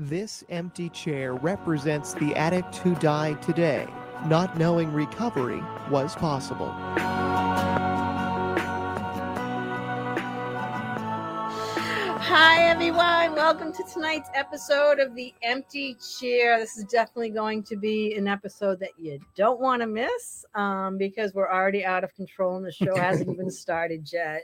This empty chair represents the addict who died today, not knowing recovery was possible. Hi, everyone. Welcome to tonight's episode of The Empty Chair. This is definitely going to be an episode that you don't want to miss um, because we're already out of control and the show hasn't even started yet.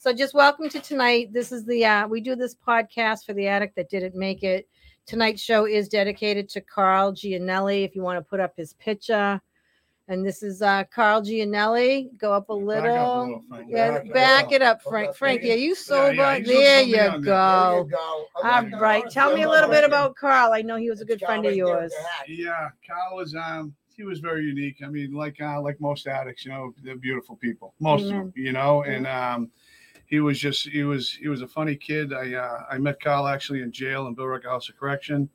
So, just welcome to tonight. This is the, uh, we do this podcast for the addict that didn't make it. Tonight's show is dedicated to Carl Gianelli. If you want to put up his picture, and this is uh, Carl Gianelli. Go up a Back little. up a little, Yeah, Back back, it up, Frank. Frank, are you- sober? yeah, he's there you. There you go. All right. Tell me a little bit about Carl. I know he was a good friend of right there with yours. Yeah, Carl was um he was very unique. I mean, like uh, like most addicts, you know, they're beautiful people. Most of them, you know, and um he was just he was he was a funny kid. I uh, I met Kyle actually in jail in Billerica House of Correction,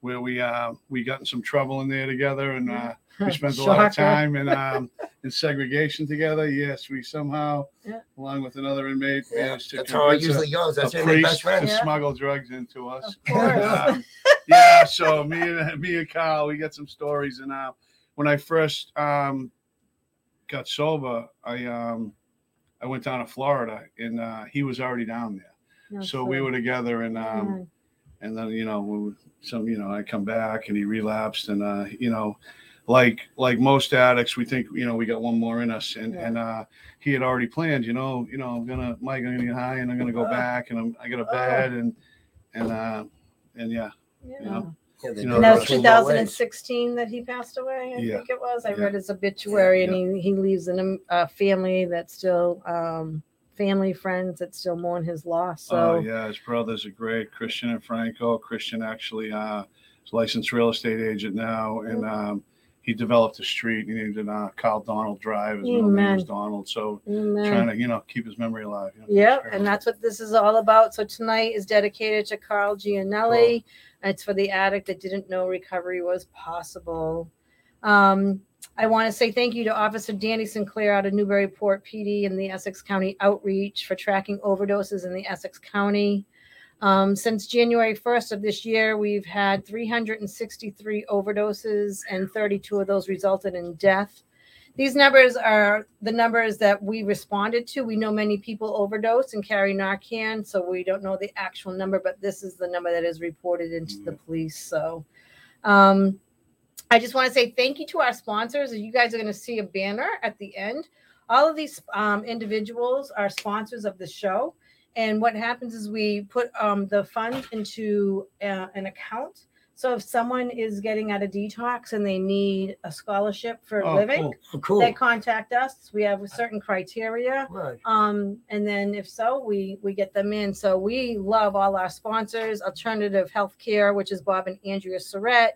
where we uh we got in some trouble in there together, and uh, we spent a lot of time in um in segregation together. Yes, we somehow, Yeah. along with another inmate, Yeah, managed to that's how it convince a- goes. That's a it. My best priest friend. to Yeah. smuggle drugs into us. Of course. Um, yeah, so me and me and Kyle, we got some stories. And uh, when I first um, got sober, I um, I went down to Florida, and uh, he was already down there. No, so we were together, and um, and then you know some you know I come back, and he relapsed, and uh, you know. Like like most addicts, we think you know we got one more in us, and Yeah. and uh, he had already planned. You know, you know I'm gonna Mike, I'm gonna get high, and I'm gonna go back, and I'm I got a Oh. bed, and and uh, and yeah, Yeah. you know, Yeah, they You know, And that was it two more ways. 2016 that he passed away. I Yeah. think it was. I Yeah. read his obituary, and he, he leaves in a, a family that's still um, family friends that still mourn his loss. So oh yeah, his brothers are great, Christian and Franco. Christian actually uh, is a licensed real estate agent now, and um, he developed a street. He named it uh, Kyle Donald Drive. His middle name was Donald. So Amen. trying to you know keep his memory alive. You know, Yep, sure. and that's what this is all about. So tonight is dedicated to Carl Gianelli. It's for the addict that didn't know recovery was possible. Um, I want to say thank you to Officer Danny Sinclair out of Newburyport PD and the Essex County Outreach for tracking overdoses in the Essex County. Um, since January 1st of this year, we've had 363 overdoses, and 32 of those resulted in death. These numbers are the numbers that we responded to. We know many people overdose and carry Narcan, so we don't know the actual number, but this is the number that is reported into the police. So, um, I just want to say thank you to our sponsors. You guys are going to see a banner at the end. All of these um, individuals are sponsors of the show. And what happens is we put um, the fund into uh, an account. So if someone is getting out of detox and they need a scholarship for Oh, living, cool. Oh, cool. they contact us. We have a certain criteria. Right. Um, and then if so, we we get them in. So we love all our sponsors, Alternative Healthcare, which is Bob and Andrea Surrett,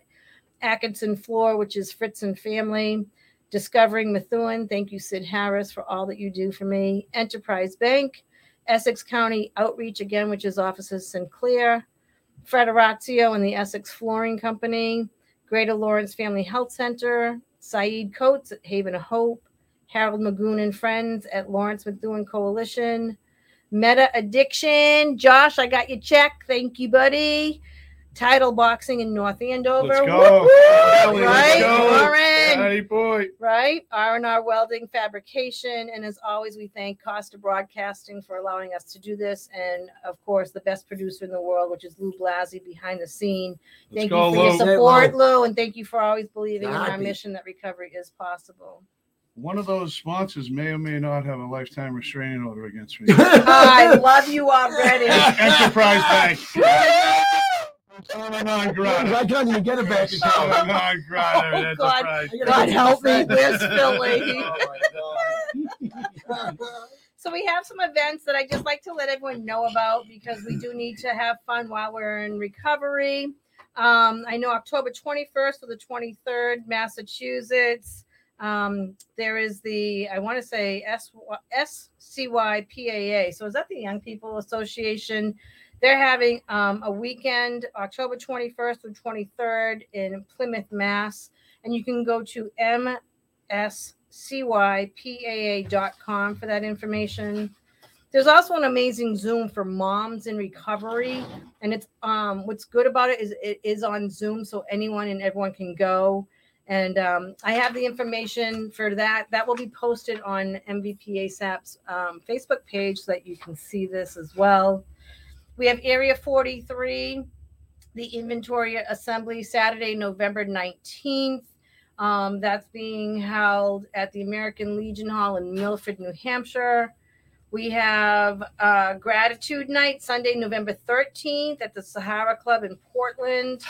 Atkinson Floor, which is Fritz and Family, Discovering Methuen. Thank you, Sid Harris, for all that you do for me. Enterprise Bank, Essex County Outreach again, which is offices Sinclair, Federazio and the Essex Flooring Company, Greater Lawrence Family Health Center, Saeed Coates at Haven of Hope, Harold Magoon and Friends at Lawrence Methuen Coalition, Meta Addiction. Josh, I got your check. Thank you, buddy. Title Boxing in North Andover. Let's go. Whoop, whoop. Ellie, let's Right, go. Lauren Daddy boy. right? R&R Welding Fabrication. And as always, we thank Costa Broadcasting for allowing us to do this. And of course, the best producer in the world, which is Lou Blasi behind the scene. Let's Thank go, you for your Lou. Hey, support, Lou. And thank you for always believing in our Happy. mission that recovery is possible. One of those sponsors may or may not have a lifetime restraining order against me. I love you already. Enterprise Bank. Persona non grata. I can't even get it back. Persona non grata. Oh, God. Enterprise. God help me. Where's Phil, lady? Oh, So we have some events that I just like to let everyone know about because we do need to have fun while we're in recovery. Um, I know October 21st to the 23rd, Massachusetts. Um, there is the I want to say S SCYPAA. So is that the Young People Association? They're having um, a weekend, October 21st through 23rd in Plymouth, Mass. And you can go to MS cypaa.com for that information. There's also an amazing Zoom for moms in recovery, and it's um what's good about it is it is on Zoom, so anyone and everyone can go. And um, I have the information for that. That will be posted on MVP ASAP's um, Facebook page so that you can see this as well. We have Area 43, the inventory assembly Saturday, November 19th. Um, that's being held at the American Legion Hall in Milford, New Hampshire. We have uh, Gratitude Night Sunday, November 13th at the Sahara Club in Portland.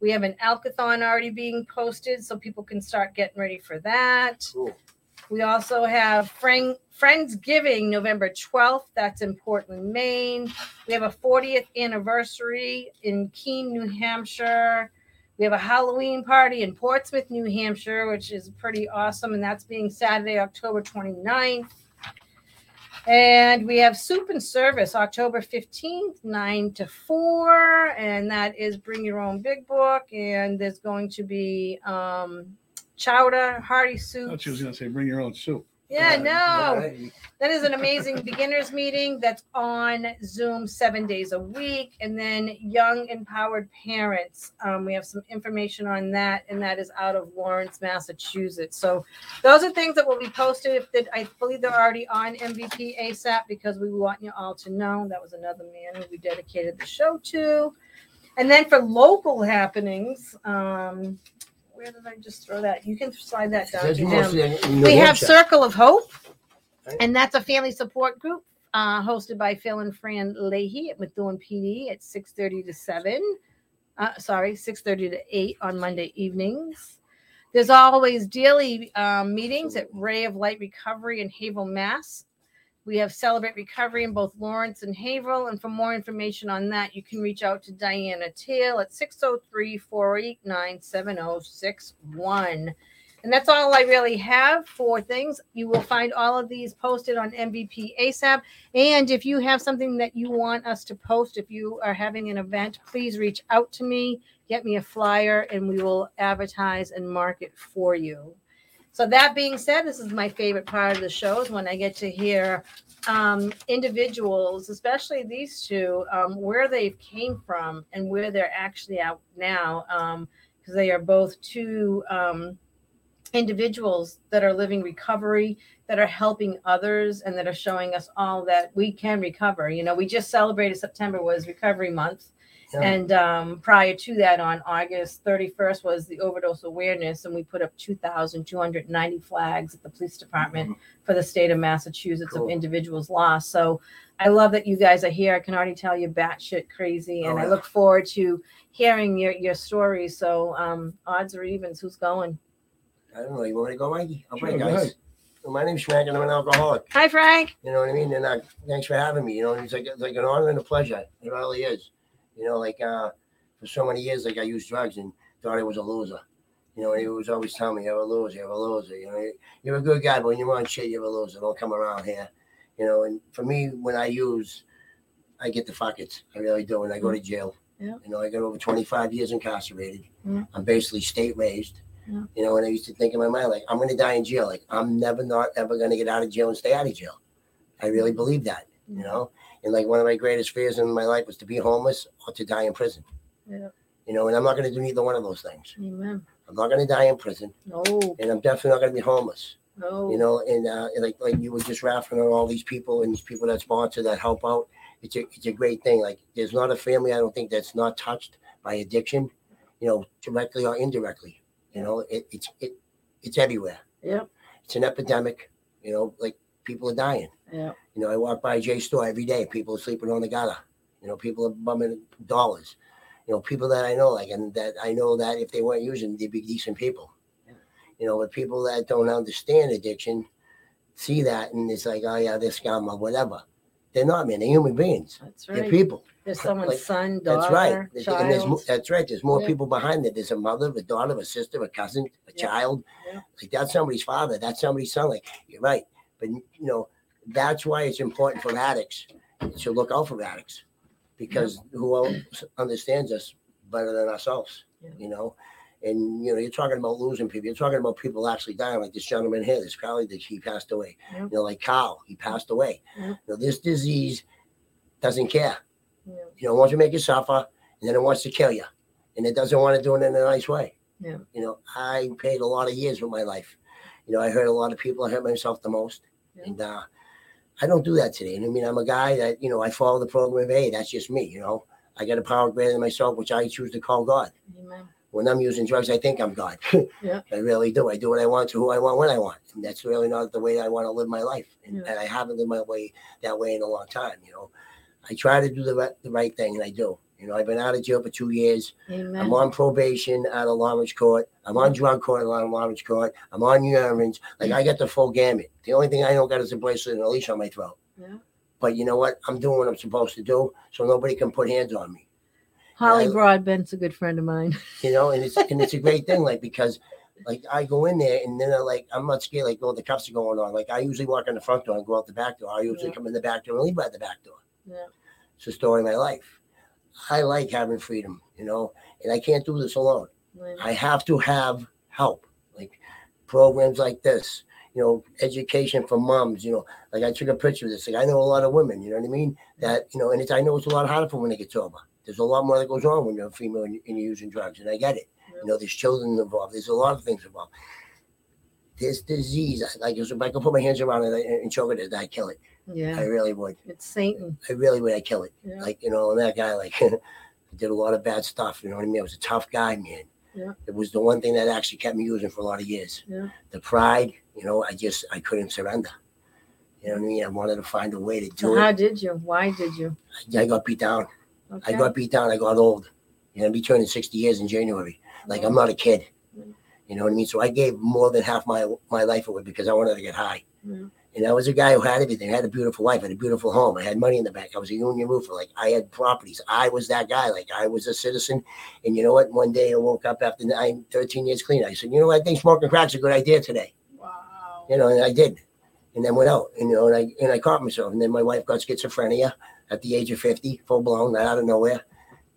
We have an Alcathon already being posted, so people can start getting ready for that. Cool. We also have Friend, Friendsgiving November 12th. That's in Portland, Maine. We have a 40th anniversary in Keene, New Hampshire. We have a Halloween party in Portsmouth, New Hampshire, which is pretty awesome. And that's being Saturday, October 29th. And we have soup and service October 15th, 9 to 4. And that is bring your own big book. And there's going to be um, chowder, hearty soup. I thought she was gonna say, bring your own soup. Yeah, no. right. That is an amazing beginners meeting that's on Zoom seven days a week. And then young empowered parents. Um, we have some information on that, and that is out of Lawrence, Massachusetts. So those are things that will be posted. If that I believe they're already on MVP ASAP because we want you all to know that was another man who we dedicated the show to. And then for local happenings, um, where did I just throw that? You can slide that down Says to you him mostly in- in New we have Hampshire. Circle of Hope, Right. and that's a family support group uh, hosted by Phil and Fran Leahy at Methuen PD at 6:30 to 7. Uh, sorry, 6:30 to 8 on Monday evenings. There's always daily um, meetings at Ray of Light Recovery in Haverhill, Mass. We have Celebrate Recovery in both Lawrence and Haverhill. And for more information on that, you can reach out to Diana Teal at 603 489 7061. And that's all I really have for things. You will find all of these posted on MVP ASAP. And if you have something that you want us to post, if you are having an event, please reach out to me, get me a flyer, and we will advertise and market for you. So that being said, this is my favorite part of the show is when I get to hear um, individuals, especially these two, um, where they came from and where they're actually at now, because they are both two um, individuals that are living recovery, that are helping others, and that are showing us all that we can recover. You know, we just celebrated September was Recovery Month. Yeah. And um, prior to that, on August 31st, was the overdose awareness, and we put up 2,290 flags at the police department for the state of Massachusetts Cool. of individuals lost. So I love that you guys are here. I can already tell you're batshit crazy, and Oh, I look forward to hearing your your stories. So um, odds or evens, who's going? I don't know. You want me to go, Mikey? I'll Sure, break, go guys. Well, my name's Frank, and I'm an alcoholic. Hi, Frank. You know what I mean? And uh, thanks for having me. You know, it's like it's like an honor and a pleasure. It really is. You know, like uh, for so many years, like I used drugs and thought I was a loser. You know, he was always telling me, "You're a loser. You're a loser. You know, you're a good guy, but when you're on shit, you're a loser. Don't come around here." You know, and for me, when I use, I get the fuck it. I really do, and I go mm. to jail. Yeah. You know, I got over 25 years incarcerated. Yeah. I'm basically state raised. Yeah. You know, and I used to think in my mind, like, I'm going to die in jail. Like, I'm never, not ever going to get out of jail and stay out of jail. I really mm. believe that, you know? And like, one of my greatest fears in my life was to be homeless or to die in prison. Yeah. You know, and I'm not going to do neither one of those things. Amen. I'm not going to die in prison, No, and I'm definitely not going to be homeless. no. You know, and uh, and like like you were just raffling on all these people and these people that sponsor that help out. It's a it's a great thing. Like there's not a family I don't think that's not touched by addiction, you know, directly or indirectly. You know, it, it's it it's everywhere. Yeah. It's an epidemic. You know, like people are dying. Yeah. You know, I walk by Jay's store every day. People are sleeping on the gutter. You know, people are bumming dollars. You know, people that I know, like, and that I know that if they weren't using, they'd be decent people. Yeah. You know, but people that don't understand addiction see that and it's like, oh yeah, this scum or whatever. They're not, man. They're human beings. That's right. They're people. There's someone's like, son, daughter, That's right. There's- And there's, mo- that's right. There's more Yeah. people behind it. There's a mother, a daughter, a sister, a cousin, a Yeah. child. Yeah. Like that's somebody's father. That's somebody's son. Like you're right. But you know, that's why it's important for addicts to look out for addicts because who else understands us better than ourselves? You know, And you know, you're talking about losing people. You're talking about people actually dying, like this gentleman here, this colleague that he passed away. Yeah. You know, like Carl, he passed away. Yeah. You know, this disease doesn't care. Yeah. You know, it wants to make you suffer, and then it wants to kill you, and it doesn't want to do it in a nice way. Yeah. You know, I paid a lot of years with my life. You know, I hurt a lot of people. I hurt myself the most, and uh, I don't do that today. And I mean, I'm a guy that you know I follow the program of A. That's just me. You know, I got a power greater than myself, which I choose to call God. Amen. When I'm using drugs, I think I'm God. Yeah. I really do. I do what I want to who I want when I want. And that's really not the way I want to live my life. And, Yeah. and I haven't lived my way that way in a long time. You know, I try to do the right, the right thing and I do. You know, I've been out of jail for two years. Amen. I'm on probation out of Lawrence Court. I'm on drug court out of Lawrence Court. I'm on urines. Like I get the full gamut. The only thing I don't got is a bracelet and a leash on my throat. Yeah. But you know what? I'm doing what I'm supposed to do, so nobody can put hands on me. Holly I- Broadbent's a good friend of mine. you know, and it's and it's a great thing, like because like I go in there and then I like I'm not scared like oh the cuffs are going on. Like I usually walk in the front door and go out the back door. I usually Yeah. come in the back door and leave by the back door. Yeah. It's the story of my life. I like having freedom, you know, and I can't do this alone. I have to have help, like programs like this, you know, education for moms, you know, like I took a picture of this. Like I know a lot of women, you know what I mean? That, you know, and it's, I know it's a lot harder for when it get sober. There's a lot more that goes on when you're a female and you- and you're using drugs, and I get it. You know, there's children involved. There's a lot of things involved. This disease, like if I can put my hands around it and choke it, I'd kill it. I really would. It's Satan. I really would. I'd kill it. Yeah. Like, you know, and that guy, like, did a lot of bad stuff. You know what I mean? I was a tough guy, man. Yeah. It was the one thing that actually kept me using for a lot of years. Yeah. The pride, you know, I just, I couldn't surrender. You know what I mean? I wanted to find a way to So it. how did you? Why did you? I got beat down. Okay. I got beat down. I got old. You know, I'll be turning 60 years in January. Like, I'm uh-huh. not a kid. You know what I mean? So I gave more than half my, my life away because I wanted to get high. Yeah. And I was a guy who had everything. I had a beautiful wife, I had a beautiful home. I had money in the bank. I was a union roofer. Like I had properties. I was that guy. Like I was a citizen. And you know what? One day I woke up after nine, 13 years clean. I said, you know what? I think smoking crack's a good idea today. Wow. You know, and I did. And then went out, and, you know, and I and I caught myself. And then my wife got schizophrenia at the age of 50, full blown, out of nowhere.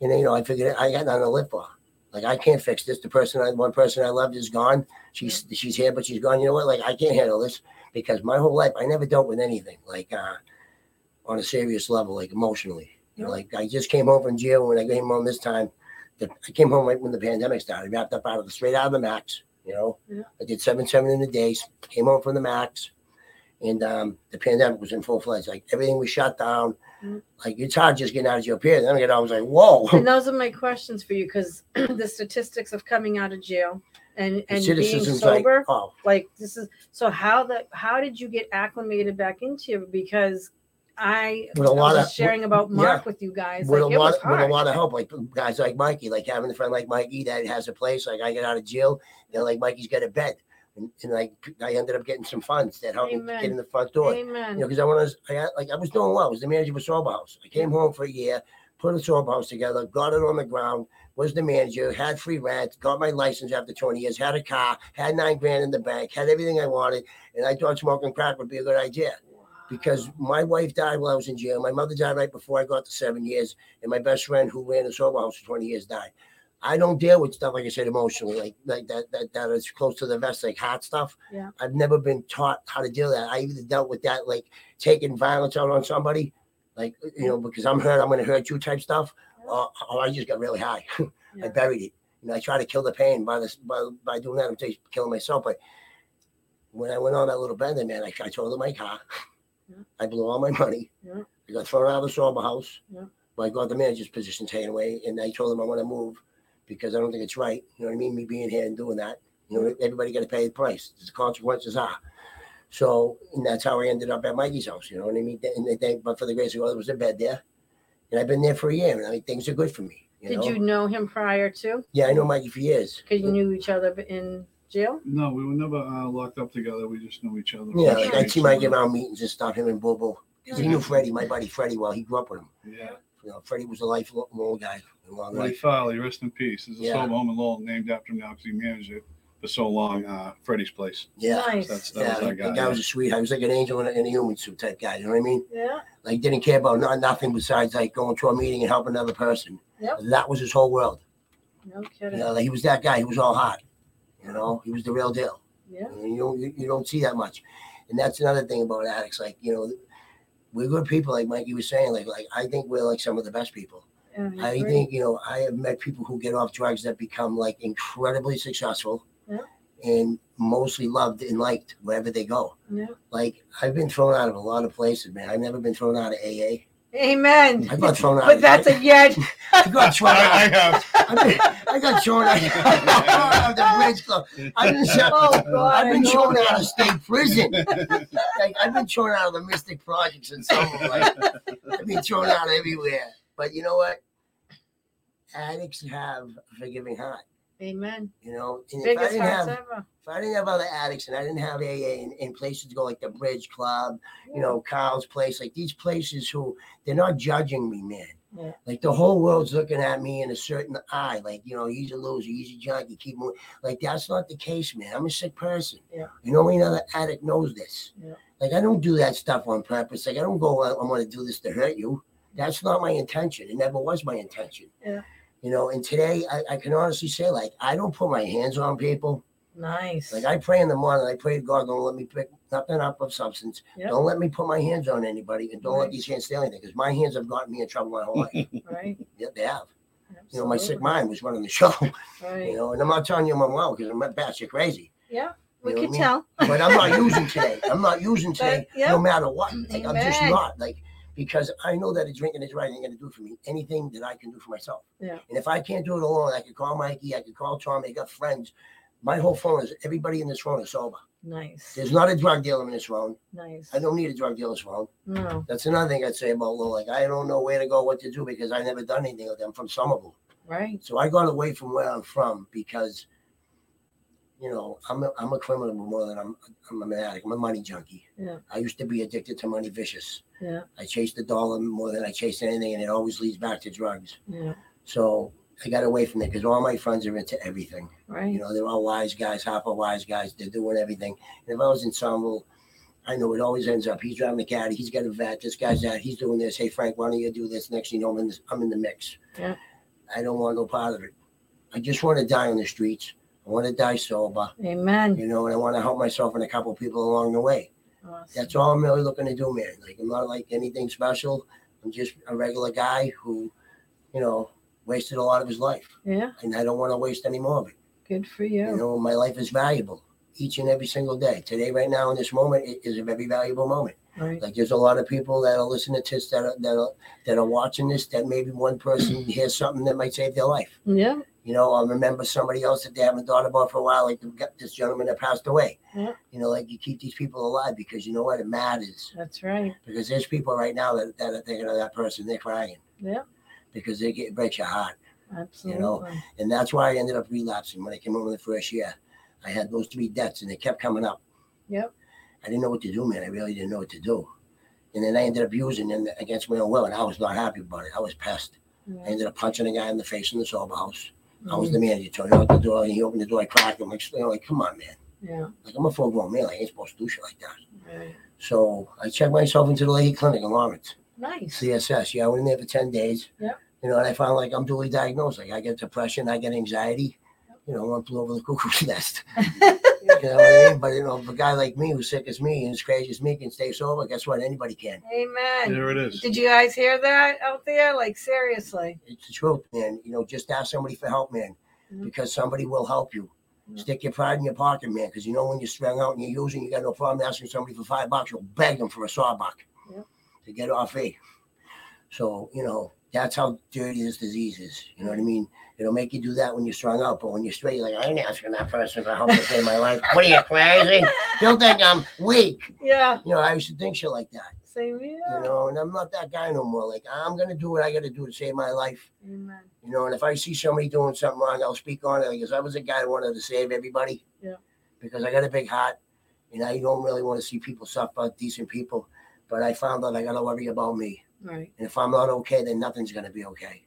And then, you know, I figured I got nothing to live for. Like I can't fix this. The person I one person I loved is gone. She's she's here, but she's gone. You know what? Like I can't handle this because my whole life I never dealt with anything like uh on a serious level, like emotionally. You know, like I just came home from jail when I came home this time. The, I came home right when the pandemic started, wrapped up out of the straight out of the max, you know. Yeah. I did seven seven in the days, came home from the max, and um the pandemic was in full fledged. Like everything was shut down. Mm. Like it's hard just getting out of jail period. Then I get out, I was like, whoa. And those are my questions for you because the statistics of coming out of jail and and being citizens like, sober, oh, like this is so how that how did you get acclimated back into it? Because I With a lot was of- sharing about yeah. Mark with you guys. with like a lot, with a lot of help, like guys like Mikey, like having a friend like Mikey that has a place. Like I get out of jail, they're like Mikey's got a bed, and, and like I ended up getting some funds that helped me get in the front door. Amen. You know, because I want to, I got, like I was doing well. I was the manager of a sober house. I came home for a year, put a sober house together, got it on the ground, was the manager, had free rent, got my license after 20 years, had a car, had nine grand in the bank, had everything I wanted, and I thought smoking crack would be a good idea because my wife died while I was in jail. My mother died right before I got to seven years, and my best friend who ran the sober house for 20 years died. I don't deal with stuff like I said emotionally, like like that that that is close to the vest, like heart stuff. Yeah. I've never been taught how to deal with that. I either dealt with that like taking violence out on somebody, like you know, because I'm hurt, I'm gonna hurt you type stuff, or, or I just got really high. I buried it. You know, I try to kill the pain by this by, by doing that. I'm just killing myself. But when I went on that little bender, man, I, I told him my car. Yeah. I blew all my money. Yeah. I got thrown out of the sober house. Yeah. But I got the manager's position taken away, and I told him I want to move because I don't think it's right. You know what I mean? Me being here and doing that. You know, everybody got to pay the price. The consequences are. So, and that's how I ended up at Mikey's house. You know what I mean? And they, they, but for the grace of God, there was a bed there, and I've been there for a year, and I mean, things are good for me. You Did know? you know him prior to? Yeah, I know Mikey for years. Because you knew each other in jail. No, we were never uh, locked up together. We just knew each other. Yeah, Okay. like I'd see Mikey around meetings and stuff, him and Boo Boo. Because he knew Freddie, my buddy Freddie, well, he grew up with him. Yeah. You know, Freddie was a lifelong guy. A long Freddie life. Farley, rest in peace. There's a Yeah. sober home in Lowell named after him now because he managed it for so long. Uh, Freddie's place. Yeah. Nice. That's that Yeah, was our the guy. guy was a sweetheart. He was like an angel in a, in a human suit type guy. You know what I mean? Yeah. Like didn't care about not, nothing besides like going to a meeting and helping another person. Yep. That was his whole world. No kidding. You kidding. know, like he was that guy. He was all hot. You know, he was the real deal. Yeah. And you don't you, you don't see that much, and that's another thing about addicts. Like you know, we're good people. Like Mike, Mikey was saying. Like like I think we're like some of the best people. Yeah, I I agree. think you know I have met people who get off drugs that become like incredibly successful, Yeah. and mostly loved and liked wherever they go. Yeah. Like I've been thrown out of a lot of places, man. I've never been thrown out of AA. Amen. I got thrown out. But that's a yet. I got thrown out. I, have. I, been, I got thrown out of the bridge club. I've been, shot- Oh God. I've been thrown out of state prison. Like I've been thrown out of the Mystic Projects and so on. like I've been thrown out everywhere. But you know what? Addicts have a forgiving heart. Amen. You know, and if I didn't have ever. if I didn't have other addicts and I didn't have AA in, places to go like the Bridge Club, you know, Carl's place, like these places who they're not judging me, man. Yeah. Like the whole world's looking at me in a certain eye, like you know, he's a loser, he's a junkie, keep moving. Like that's not the case, man. I'm a sick person. Yeah. You know, any other addict knows this. Yeah. Like I don't do that stuff on purpose. Like I don't go, I'm going to do this to hurt you. That's not my intention. It never was my intention. Yeah. You know, and today I, I can honestly say, like, I don't put my hands on people. Nice. Like I pray in the morning, I pray to God, don't let me pick nothing up of substance. Yep. Don't let me put my hands on anybody, and don't let these hands say anything, because my hands have gotten me in trouble my whole life. right. yeah, they have. You know, my sick mind was running the show. Right. You know, and I'm not telling you I'm well because I'm not batshit crazy. Yeah. We You know can I mean? tell. But I'm not using today. I'm not using today, But, yeah. no matter what. Like I'm just not like because I know that a drinking is right ain't gonna do for me anything that I can do for myself. Yeah. And if I can't do it alone, I could call Mikey, I could call Tom, I got friends. My whole phone is everybody in this phone is sober. Nice. There's not a drug dealer in this phone. Nice. I don't need a drug dealer's phone. No. That's another thing I'd say about Lil. Like I don't know where to go, what to do because I never done anything with them from Somerville. Right. So I got away from where I'm from because, you know, I'm a, I'm a criminal more than I'm I'm an addict. I'm a money junkie. Yeah. I used to be addicted to money, vicious. Yeah. I chased the dollar more than I chased anything, and it always leads back to drugs. Yeah. So I got away from it because all my friends are into everything. Right. You know, they're all wise guys, half are wise guys. They're doing everything. And if I was in Somerville, I know it always ends up. He's driving the caddy. He's got a vet. This guy's that. He's doing this. Hey Frank, why don't you do this? Next thing you know, I'm in, this, I'm in the mix. Yeah. I don't want no part of it. I just want to die on the streets. I want to die sober, Amen. you know, and I want to help myself and a couple people along the way. Awesome. That's all I'm really looking to do, man. Like I'm not like anything special. I'm just a regular guy who, you know, wasted a lot of his life, Yeah. and I don't want to waste any more of it. Good for You you. know, my life is valuable each and every single day. Today, right now, in this moment, it is a very valuable moment. Right. Like there's a lot of people that are listening to this that are, that are that are watching this. That maybe one person hears something that might save their life. Yeah. You know, I'll remember somebody else that they haven't thought about for a while, like the, this gentleman that passed away. Yeah. You know, like you keep these people alive because you know what? It matters. That's right. Because there's people right now that, that are thinking of that person, they're crying. Yeah. Because they get, it breaks your heart. Absolutely. You know, and that's why I ended up relapsing when I came over the first year. I had those three debts and they kept coming up. Yep. I didn't know what to do, man. I really didn't know what to do. And then I ended up using them against my own will, and I was not happy about it. I was pissed. I ended up punching a guy in the face in the sober house. I was the manager. Told me out the door, and he opened the door. I cracked him. Like, you know, like, come on, man. Yeah. Like, I'm a full grown man. I ain't supposed to do shit like that. Right. So I checked myself into the Lahey Clinic in Lawrence, Nice. CSS. Yeah, I went in there for 10 days. Yeah. You know, and I found like I'm duly diagnosed. Like, I get depression, I get anxiety. You know, one flew over the cuckoo's nest. You know what I mean? But you know, if a guy like me who's sick as me and as crazy as me can stay sober, guess what? Anybody can. Amen. There it is. Did you guys hear that out there? Like seriously. It's the truth, man. You know, just ask somebody for help, man, Mhm. because somebody will help you. Yeah. Stick your pride in your pocket, man, because you know when you're strung out and you're using, you got no problem asking somebody for five bucks. You'll beg them for a sawbuck Yep. to get off fee. So you know that's how dirty this disease is. You know what I mean? It'll make you do that when you're strung out, but when you're straight, you're like, I ain't asking that person for help to save my life. What are you crazy? You'll think I'm weak. Yeah. You know, I used to think shit like that. Same here. You know, and I'm not that guy no more. Like I'm gonna do what I gotta do to save my life. Amen. You know, and if I see somebody doing something wrong, I'll speak on it because I was a guy that wanted to save everybody. Yeah. Because I got a big heart, and I don't really want to see people suffer, decent people. But I found out I got to worry about me, Right. and if I'm not okay, then nothing's gonna be okay.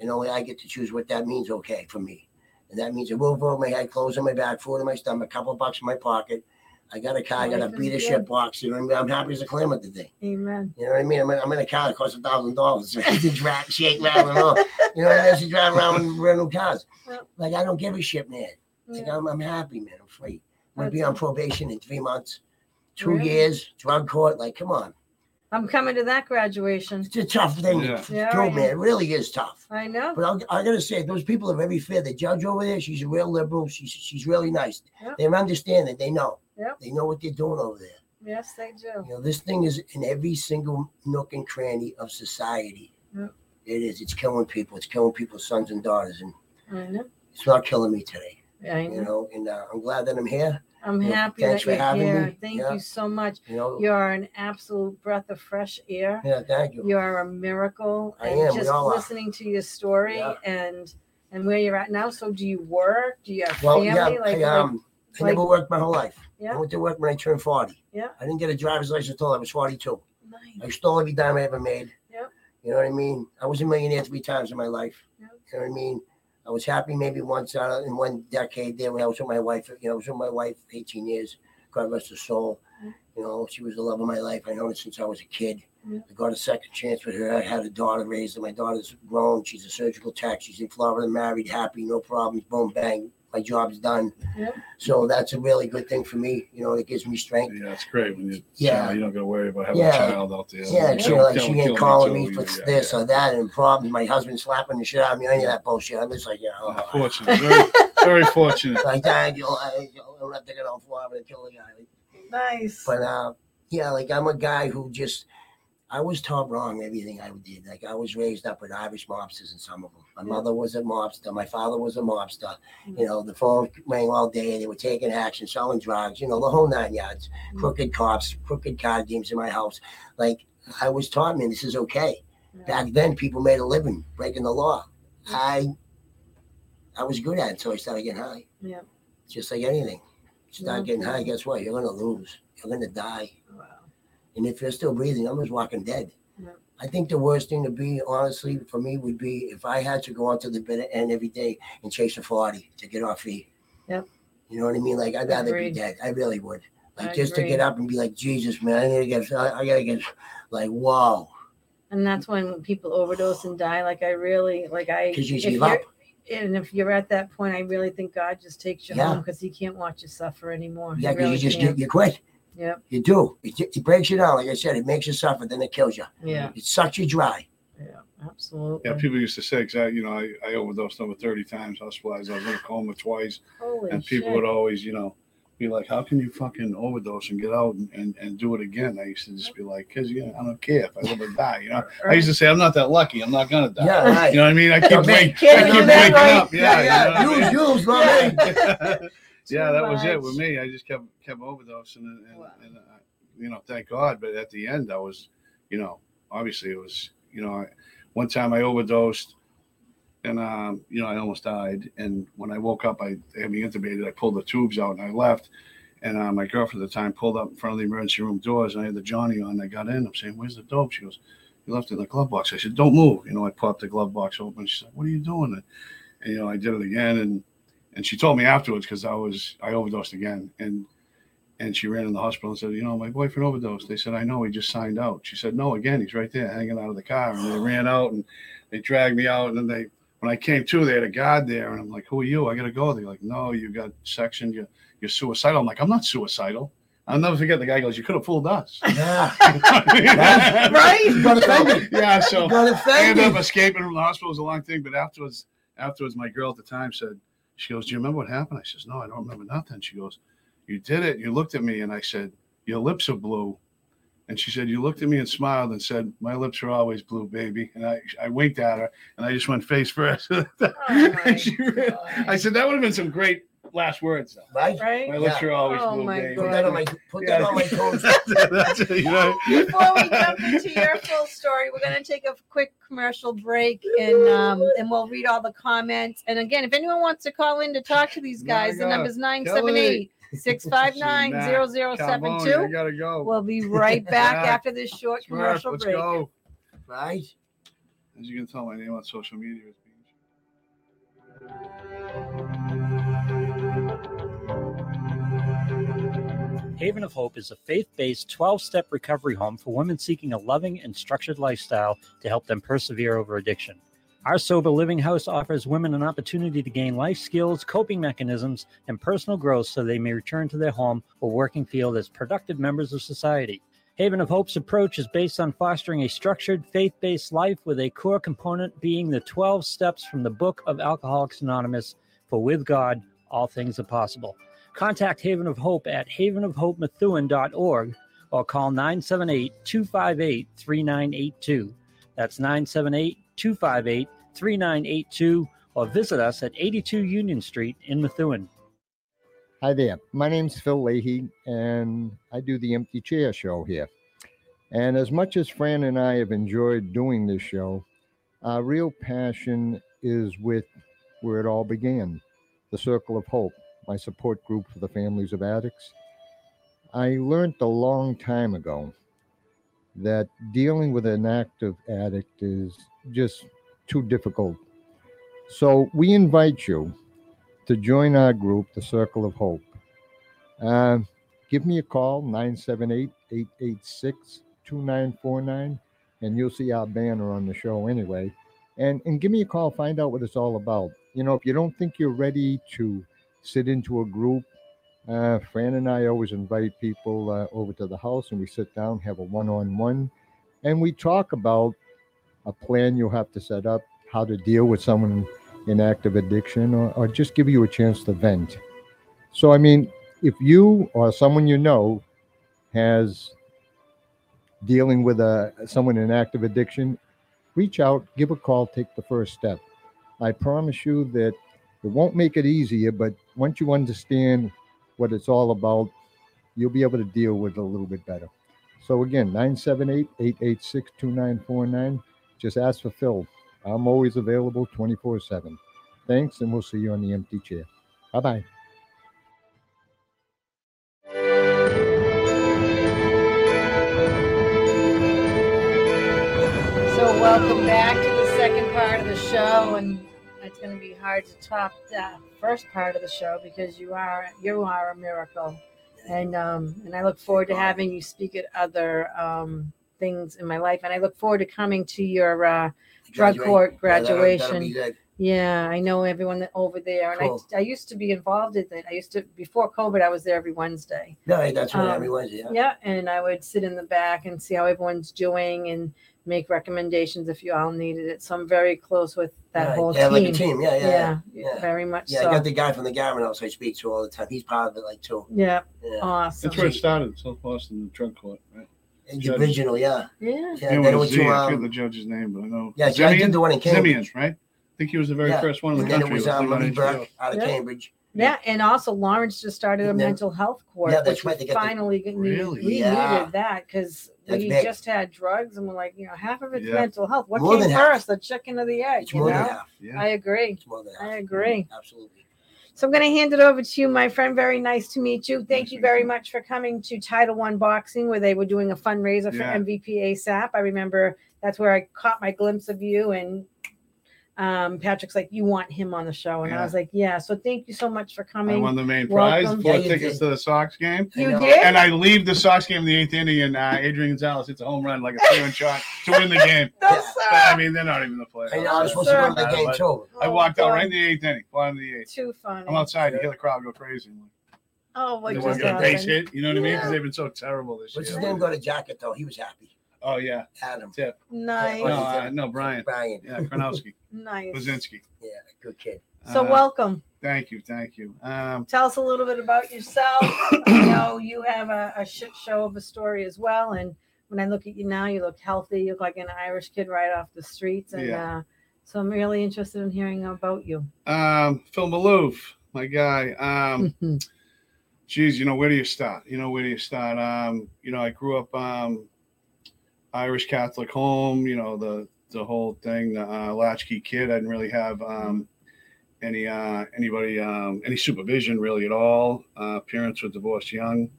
And only I get to choose what that means. Okay for me, and that means a roof over my head, clothes on my back, food in my stomach, a couple bucks in my pocket. I got a car, I got a beat a shit box. You know what I mean? I'm happy as a clam at the thing. Amen. You know what I mean? I'm in, I'm in a car that costs a thousand dollars to drive, shake around and all. You know what I mean? To drive around in brand new cars. Like I don't give a shit, man. Like I'm, I'm happy, man. I'm free. I'm gonna be on probation in three months, two Really? years, drug court. Like, come on. I'm coming to that graduation. It's a tough thing Yeah. to Yeah, do, I man. It really is tough. I know. But I'll, I gotta say, those people are very fair. The judge over there, she's a real liberal. She's she's really nice. Yep. They understand it. They know. Yep. They know what they're doing over there. Yes, they do. You know, this thing is in every single nook and cranny of society. Yep. It is. It's killing people. It's killing people's sons and daughters, and I know. it's not killing me today. I know. You know. know, and uh, I'm glad that I'm here. I'm Yeah, happy that you're here. me. Thank Yeah. you so much. You know. You're an absolute breath of fresh air. yeah. Thank you. You're a miracle. I and am, just all are. listening to your story Yeah. and and where you're at now. So do you work? Do you have Well, family? yeah. like, I, like- um, I never worked my whole life. Yeah. I went to work when I turned 40. Yeah. I didn't get a driver's license until I was 42. nice. I stole every dime I ever made. Yep. You know what I mean? I was a millionaire three times in my life. Yep. You know what I mean? I was happy maybe once of, in one decade there when I was with my wife. You know, I was with my wife 18 years. God rest her soul. Mm-hmm. You know, she was the love of my life. I known her since I was a kid. Yep. I got a second chance with her. I had a daughter raised, and my daughter's grown. She's a surgical tech. She's in Florida, married, happy, no problems. Boom, bang. My job's done. Yep. So that's a really good thing for me. You know, it gives me strength. Yeah, it's great when you Yeah. yeah you don't got to worry about having Yeah. a child out there. Yeah, Kill- she, like, kill- she ain't calling me for know, yeah, this yeah. or that and problems. My husband slapping the shit out of me, any of that bullshit. I'm just like, yeah, Uh, oh, fortunate, very, very fortunate. like that. You know, I, you know, I'm not taking off Florida and kill the guy. Nice. But uh, yeah, like I'm a guy who just, I was taught wrong everything I did. Like I was raised up with Irish mobsters and some of them. My Yeah. mother was a mobster. My father was a mobster. You know, the phone rang all day. They were taking action, selling drugs. You know, the whole nine yards. Mm. Crooked cops, crooked card games in my house. Like I was taught, man, this is okay. Yeah. Back then, people made a living breaking the law. I, I was good at it until I started getting high. Yeah. Just like anything, start getting high. Guess what? You're gonna lose. You're gonna die. And if you're still breathing, I'm just walking dead. Yeah. I think the worst thing to be, honestly, for me would be if I had to go on to the bitter end every day and chase a 40 to get off feet. Yep. You know what I mean? Like, I'd rather Agreed. be dead. I really would. Like, I just to get up and be like, Jesus, man, I gotta get, I, I gotta get, like, whoa. And that's when people overdose and die. Like I really, like I, Because you give up. and if you're at that point, I really think God just takes you Yeah. home because He can't watch you suffer anymore. Yeah, because really you just can't. you quit. Yep. You do. It, it breaks you down. Like I said, it makes you suffer, then it kills you. Yeah. It sucks you dry. Yeah. Absolutely. Yeah, people used to say, because I, you know, I, I overdosed over 30 times, hospitalized. I was in a coma twice. Holy and people shit. would always, you know, be like, "How can you fucking overdose and get out and, and, and do it again?" I used to just be like, "Cause you know, I don't care if I live or die." You know, I used to say, "I'm not that lucky. I'm not gonna die." Yeah, right. You know what I mean? I keep man. waking, I keep waking right? up. Yeah, yeah. you know what I mean? Use, use, not me. yeah, that was it with me. I just kept kept overdosing, and, and, Wow. and uh, you know, thank God. But at the end, I was, you know, obviously it was, you know, I, one time I overdosed, and um, you know, I almost died. And when I woke up, I had me intubated. I pulled the tubes out and I left. And uh, my girlfriend at the time pulled up in front of the emergency room doors, and I had the Johnny on. I got in. I'm saying, "Where's the dope?" She goes, "You left it in the glove box." I said, "Don't move." You know, I popped the glove box open. She said, "What are you doing?" And, and you know, I did it again, and and she told me afterwards because I was I overdosed again, and and she ran in the hospital and said, "You know, my boyfriend overdosed." They said, "I know. He just signed out." She said, "No, again, he's right there, hanging out of the car." And they ran out and they dragged me out, and then they. When I came to, they had a guard there, and I'm like, "Who are you? I gotta go." They're like, "No, you got sectioned. You're, you're suicidal." I'm like, "I'm not suicidal." I'll never forget. The guy goes, "You could have fooled us." Yeah. Right? You got offended. yeah. So I ended up escaping from the hospital. It was a long thing, but afterwards, afterwards, my girl at the time said, "She goes, do you remember what happened?" I says, "No, I don't remember nothing." She goes, "You did it." You looked at me, and I said, "Your lips are blue." And she said, "You looked at me and smiled and said, my lips are always blue, baby." And I, I winked at her, and I just went face first. Oh my And she ran- I said, "That would have been some great last words." Though. Right? Right? My lips Yeah. are always Oh blue, my baby. Put that on my put that on my toes. That's it, you know? Before we jump into your full story, we're going to take a quick commercial break and um, and we'll read all the comments. And again, if anyone wants to call in to talk to these guys, the My God. number is 978 659 Carbone, I 0072. gotta go. We'll be right back Yeah. after this short Smurf, commercial let's break. go. Right? As you can tell, my name on social media is Beach. Haven of Hope is a faith based 12 step recovery home for women seeking a loving and structured lifestyle to help them persevere over addiction. Our sober living house offers women an opportunity to gain life skills, coping mechanisms, and personal growth so they may return to their home or working field as productive members of society. Haven of Hope's approach is based on fostering a structured, faith based life with a core component being the 12 steps from the book of Alcoholics Anonymous for with God, all things are possible. Contact Haven of Hope at havenofhopemethuen.org or call 978 258 3982. That's 978 258 3982 or visit us at 82 Union Street in Methuen. Hi there. My name's Phil Leahy, and I do the Empty Chair show here. And as much as Fran and I have enjoyed doing this show, our real passion is with where it all began the Circle of Hope, my support group for the families of addicts. I learned a long time ago that dealing with an active addict is just too difficult. So we invite you to join our group, the Circle of Hope. Uh, give me a call, 978 886 2949, and you'll see our banner on the show anyway. And, and give me a call, find out what it's all about. You know, if you don't think you're ready to sit into a group, uh, Fran and I always invite people uh, over to the house and we sit down, have a one on one, and we talk about a plan you'll have to set up, how to deal with someone in active addiction, or, or just give you a chance to vent. So, I mean, if you or someone you know has dealing with a someone in active addiction, reach out, give a call, take the first step. I promise you that it won't make it easier, but once you understand what it's all about, you'll be able to deal with it a little bit better. So again, 978-886-2949. Just ask for Phil. I'm always available 24-7. Thanks, and we'll see you on the empty chair. Bye-bye. So welcome back to the second part of the show, and going to be hard to top that first part of the show because you are you are a miracle, and um, and I look forward to having you speak at other um, things in my life, and I look forward to coming to your uh, drug Graduate. court Yeah, that'll- that'll graduation. Yeah, I know everyone that over there, and Cool. I I used to be involved in it. I used to before COVID, I was there every Wednesday. No, that's right, Um, everyone's, yeah. Yeah, and I would sit in the back and see how everyone's doing and make recommendations if you all needed it. So I'm very close with that Right. whole yeah, team. like a team. Yeah, yeah, yeah. yeah, yeah. very much Yeah, I so. got the guy from the Gavin House I speak to all the time. He's part of it, like too. yeah, Yeah, awesome. That's where it started, South Boston, the drug court, right? the Judge. original. Yeah, Yeah, yeah. It Then it was went Z, to I forget um, the judge's name, but I know. yeah. so I did Simeon? the one in Cambridge. Simeon, right? I think he was the very Yeah. first one in the And then country. it was with um, him on Lee HBO. Burke out of Yeah. Cambridge. yeah, and also Lawrence just started a And then- mental health court, Yeah, that's which right, we they got the- finally get- we- Really? we Yeah. needed that because That's we big. just had drugs and we're like, you know, half of it's Yeah. mental health. What More came first, the chicken or the egg? It's You more know, than half. Yeah. I agree. It's more than half. I agree. Mm-hmm. Absolutely. So I'm going to hand it over to you, my friend. Very nice to meet you. Thank Nice you very you. much for coming to Title One Boxing, where they were doing a fundraiser for Yeah. MVP ASAP. I remember that's where I caught my glimpse of you, and um, Patrick's like, "You want him on the show?" And I was like, "Yeah." So thank you so much for I coming. won the main prize, Welcome. four Yeah, tickets did. to the Sox game. you I did? And I leave the Sox game in the eighth inning, and uh, Adrian Gonzalez hits a home run, like a three-run shot, to win the game. no, sir. But I mean, they're not even the playoffs. I know. I was supposed to Sir. go to the game too. I Oh, walked out right in the eighth inning, bottom of the eighth. Too funny. I'm outside. You hear the crowd go crazy. Oh, what They just want to get a base happened? hit. You know what I mean? Because they've been so terrible this What's his year. name? Got a jacket though. He was happy. Oh yeah, Adam. Tip. Nice, No, uh, no, Brian. Brian. Yeah, Kronowski, nice. Lazinski. Yeah, good kid. So Uh, welcome. Thank you, thank you. Um, Tell us a little bit about yourself. I know you have a, a shit show of a story as well. And when I look at you now, you look healthy. You look like an Irish kid right off the streets. And Yeah. uh, so I'm really interested in hearing about you. um, Phil Maloof, my guy. Um, geez, you know, where do you start? You know, where do you start? Um, you know, I grew up um, Irish Catholic home. You know, the the whole thing, the uh, latchkey kid. I didn't really have um, any uh, anybody um, any supervision really at all. Uh, parents were divorced young.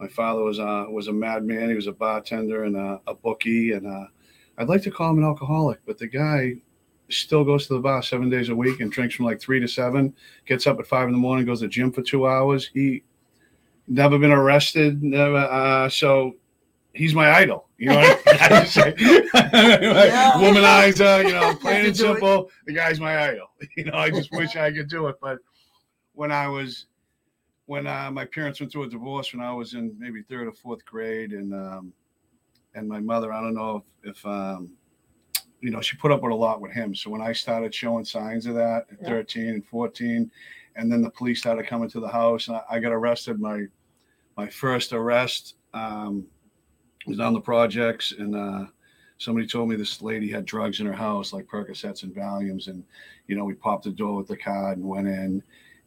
My father was uh, was a madman. He was a bartender and a, a bookie, and uh, I'd like to call him an alcoholic, but the guy still goes to the bar seven days a week and drinks from like three to seven. Gets up at five in the morning, goes to the gym for two hours. He never been arrested, never. Uh, so he's my idol. You know, what I just say, womanizer. You know, plain and Do it. simple. The guy's my idol. You know, I just wish I could do it, but when I was when uh, my parents went through a divorce when I was in maybe third or fourth grade, and um, and my mother, I don't know if, if um, you know, she put up with a lot with him. So when I started showing signs of that at Yeah. 13 and 14, and then the police started coming to the house, and I, I got arrested. My my first arrest um, was on the projects, and uh, somebody told me this lady had drugs in her house, like Percocets and Valiums, and you know, we popped the door with the card and went in.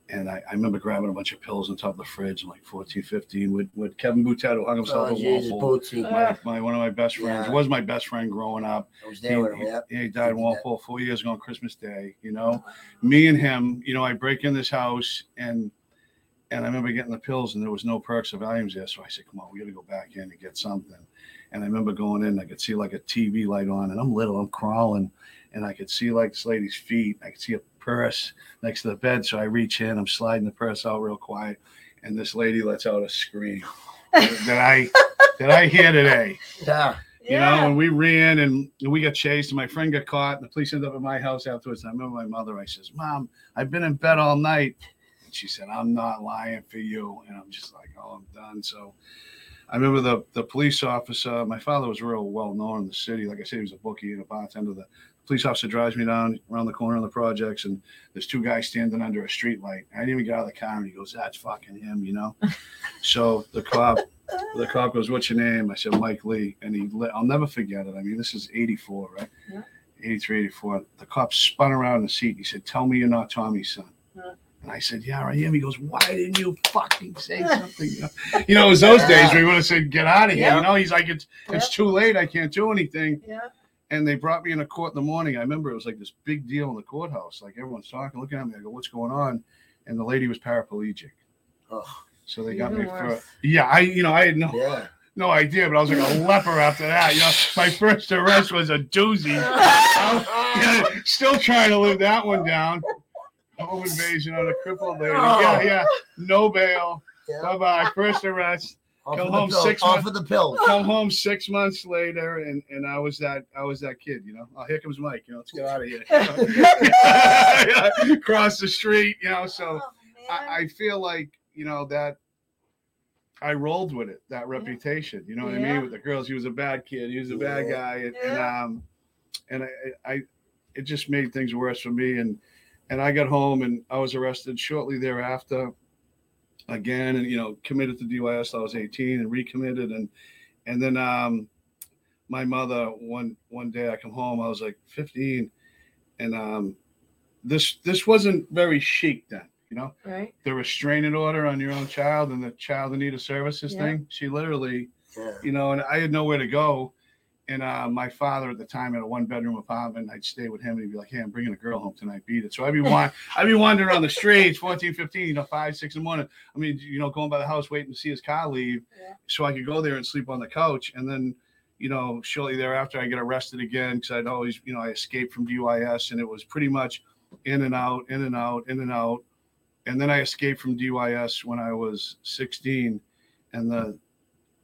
And I, I remember grabbing a bunch of pills on top of the fridge, in like 14, 15, with, with Kevin Boutet, who hung himself Oh, at Jesus. Uh, My, my one of my best friends Yeah. was my best friend growing up. I was He, with him. he- he died in Walpole four years ago on Christmas Day. You know, me and him. You know, I break in this house and and I remember getting the pills and there was no perks or Valiums there. So I said, "Come on, we got to go back in and get something." And I remember going in. I could see like a TV light on, and I'm little. I'm crawling, and I could see like this lady's feet. I could see a purse next to the bed. So I reach in. I'm sliding the purse out real quiet, and this lady lets out a scream that I that I hear today Yeah. you know, and we ran and we got chased, and my friend got caught, and the police ended up at my house afterwards. And I remember my mother, I says, Mom, I've been in bed all night. And she said, I'm not lying for you. And I'm just like, Oh, I'm done. So I remember the the police officer, my father was real well known in the city. Like I said, he was a bookie and a bartender. The police officer drives me down around the corner of the projects, and there's two guys standing under a street light. I didn't even get out of the car, and he goes, That's fucking him, you know? so the cop the cop goes, "What's your name?" I said, "Mike Lee," and he. Let, I'll never forget it. I mean, this is '84, right? Yeah. 83, 84. The cop spun around in the seat. He said, "Tell me you're not Tommy's son." And I said, "Yeah, I am." He goes, "Why didn't you fucking say something?" You know, it was those days where we would have said, "Get out of here." Yeah. You know, he's like, "It's it's Yep. too late. I can't do anything." Yeah. And they brought me in a court in the morning. I remember it was like this big deal in the courthouse. Like everyone's talking, looking at me. I go, "What's going on?" And the lady was paraplegic. Oh, So they got Even me for yeah. I you know I had no yeah. no idea, but I was like a leper after that. You know, my first arrest was a doozy. Still trying to live that one down. Home invasion on a crippled lady. Yeah, yeah. No bail. Yeah. Bye bye. First arrest. Off Come of home pills. six Off months- of the pills. Come home six months later, and and I was that I was that kid. You know. Oh, here comes Mike. You know, let's get out of here. Cross the street. You know. So. Oh, I, I feel like you know that I rolled with it, that reputation. You know what I mean? With the girls, he was a bad kid. He was a bad Yeah. guy, and, Yeah. and um, and I, I, it just made things worse for me. And and I got home and I was arrested shortly thereafter, again, and you know committed to DYS. I was 18 and recommitted, and and then um, my mother one one day I come home, I was like 15, and um, this this wasn't very chic then, you know right. the restraining order on your own child and the child in need of services Yeah. thing. She literally, Yeah. you know, and I had nowhere to go. And uh, my father at the time had a one bedroom apartment. I'd stay with him and he'd be like, Hey, I'm bringing a girl home tonight. Beat it. So I'd be, wan- I'd be wandering on the streets, 14, 15, you know, five, six in the morning. I mean, you know, going by the house, waiting to see his car leave Yeah. so I could go there and sleep on the couch. And then, you know, shortly thereafter, I get arrested again because I'd always, you know, I escaped from DYS and it was pretty much in and out, in and out, in and out and then I escaped from DYS when I was 16. And the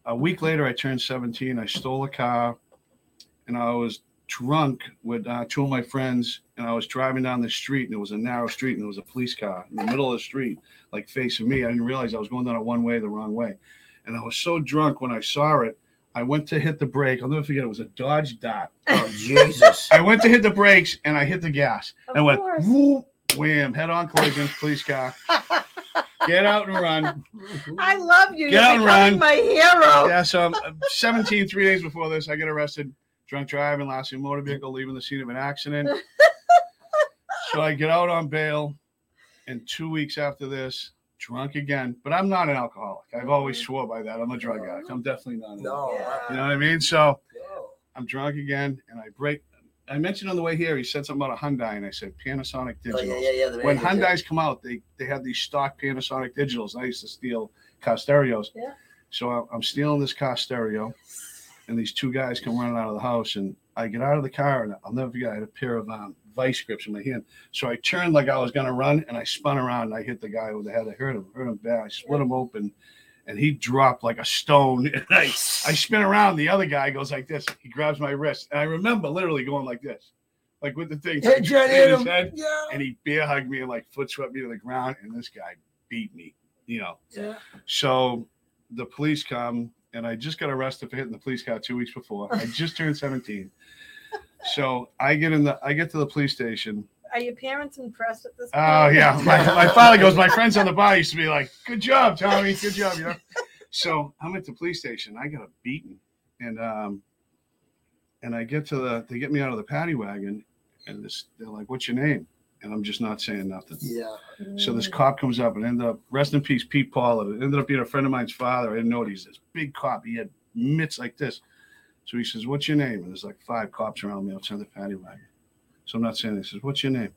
a week later, I turned 17. I stole a car, and I was drunk with uh, two of my friends, and I was driving down the street, and it was a narrow street, and there was a police car in the middle of the street, like facing me. I didn't realize I was going down a one way the wrong way, and I was so drunk when I saw it. I went to hit the brake. I'll never forget. It was a Dodge Dot. Oh, Jesus. I went to hit the brakes, and I hit the gas. Of and went course. whoop, wham, head on collision, police car. Get out and run. I love you. Get out You're and becoming my hero. Yeah, so uh, 17, three days before this, I get arrested, drunk driving, lasting motor vehicle, leaving the scene of an accident. so I get out on bail, and two weeks after this, drunk again. But I'm not an alcoholic. I've always swore by that. I'm a drug addict. I'm definitely not. No. alcoholic. You know what I mean? So No. I'm drunk again, and I break. I mentioned on the way here, he said something about a Hyundai, and I said Panasonic Oh, yeah, yeah, yeah. when manager. Hyundai's come out, they they have these stock Panasonic digitals. I used to steal car stereos. Yeah. So I- I'm stealing this car stereo, and these two guys come running out of the house, and I get out of the car, and I'll never forget. I had a pair of um, vice grips in my hand, so I turned like I was gonna run, and I spun around, and I hit the guy over the head. I hurt him, hurt him bad. I split him open, and he dropped like a stone. And I, I spin around. The other guy goes like this. He grabs my wrist, and I remember literally going like this, like with the thing Head shot hit his him. head, Yeah. and he bear hugged me and like foot swept me to the ground. And this guy beat me, you know. Yeah. So the police come, and I just got arrested for hitting the police car two weeks before. I just turned 17. So I get in the I get to the police station. Are your parents impressed at this? Oh point? yeah. My, my father goes, my friends on the bar used to be like, Good job, Tommy, good job, you know. So I'm at the police station. I got a beating. And um and I get to the they get me out of the paddy wagon and this they're like, What's your name? And I'm just not saying nothing. Yeah. So this cop comes up and ended up rest in peace, Pete Paul. It ended up being a friend of mine's father. I didn't know it. He's this big cop. He had mitts like this. So he says, What's your name? And there's like five cops around me outside the paddy wagon. So I'm not saying. He says, What's your name?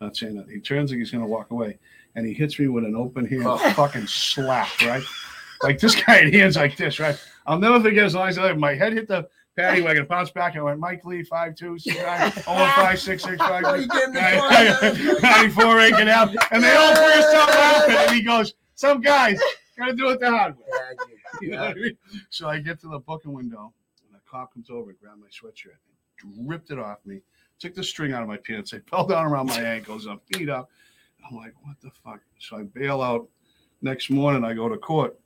Not saying that. He turns like he's gonna walk away and he hits me with an open hand Oh. fucking slap, right? Like this guy had hands like this, right? I'll never forget as long as I live. My head hit the paddy wagon, bounced back, and I went, Mike Lee, five two, six nine, oh five six six five. Oh, you gave him the 94 Aiken Ave. And they all burst out laughing. And he goes, Some guys gotta do it the hard way. Yeah, I did. You know I mean? So I get to the booking window, and a cop comes over and grabbed my sweatshirt, and ripped it off me, took the string out of my pants, it fell down around my ankles, I'm beat up. I'm like, what the fuck? So I bail out. Next morning, I go to court.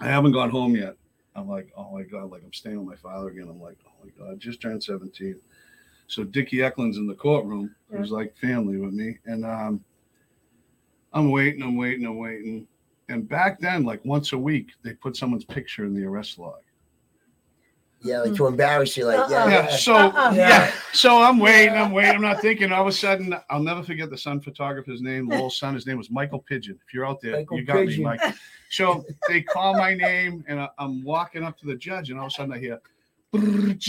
I haven't gone home yet. I'm like, oh my god, like I'm staying with my father again. I'm like, oh my god, I just turned 17. So Dickie Eklund's in the courtroom. It was like family with me, and um, I'm waiting, I'm waiting, I'm waiting. And back then, like once a week, they put someone's picture in the arrest log. Yeah, like hmm. to embarrass you, like yeah, Uh-uh. Yeah. yeah. So Uh-uh. yeah. So I'm waiting. I'm waiting. I'm not thinking. All of a sudden, I'll never forget the Sun photographer's name. Lowell's Sun. His name was Michael Pigeon. If you're out there, Michael you got Pigeon. me, Mike. So they call my name, and I- I'm walking up to the judge, and all of a sudden I hear. And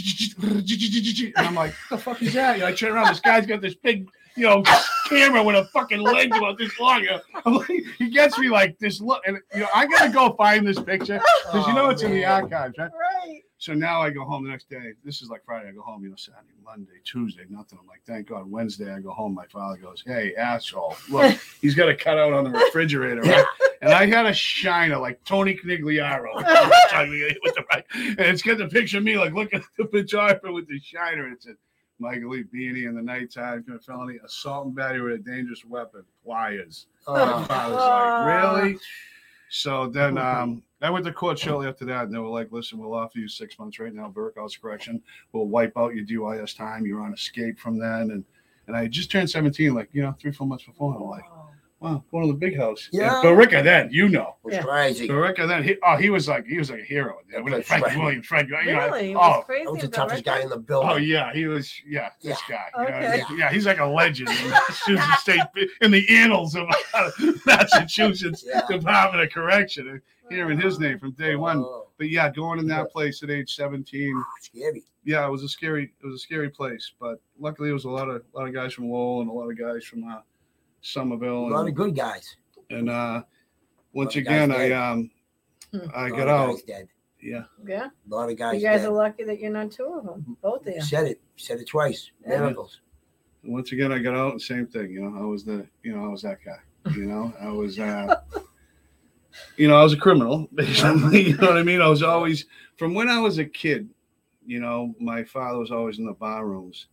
I'm like, the fuck is that? You know, I turn around, this guy's got this big, you know, camera with a fucking lens about this long. You I'm like, he gets me like this look, and you know, I gotta go find this picture because you know Oh, it's in the man. archives, right? Right. So now I go home the next day. This is like Friday. I go home, you know, Saturday, Monday, Tuesday, nothing. I'm like, thank God. Wednesday, I go home. My father goes, Hey, asshole, look, he's got a cutout on the refrigerator, right? And I had a shiner like Tony Conigliaro. with the right, and it's got the picture of me like looking at the photographer with the shiner. And it said, Michael Lee Beanie in the nighttime, commit felony, assault and battery with a dangerous weapon, pliers. My Oh, father's like, really? So then um, I went to court shortly after that, and they were like, "Listen, we'll offer you six months right now, Burke House correction. We'll wipe out your DYS time. You're on escape from then." And and I just turned 17, like you know, three four months before. I'm like, "Wow, going to the big house." Yeah. And Billerica then, you know, was Yeah. crazy. Billerica then. He, oh, he was like he was like a hero. Yeah, with That's Frank right. Williams, Frank. You know, Really? It oh, was crazy. That was the toughest Rick? guy in the building. Oh yeah, he was. Yeah, this guy. you know, Okay. yeah, he's like a legend in Massachusetts State in the annals of Massachusetts Yeah. Department of Correction. And Hearing his name from day one. Oh, But yeah, going in that place at age 17, scary. yeah, it was a scary, it was a scary place. But luckily, it was a lot of, a lot of guys from Lowell and a lot of guys from uh, A Somerville. lot of And, good guys. and uh, once lot of guys again, I dead. um, Hmm. I A lot got out. guys dead. Yeah, Yeah. A lot of guys. You guys dead. are lucky that you're not two of them. Both of you. Said it. Said it twice. Yeah. Miracles. And once again, I got out and same thing. You know, I was the, you know, I was that guy. You know, I was, uh, you know, I was a criminal. Basically, you know what I mean. I was always from when I was a kid. You know, my father was always in the bar rooms.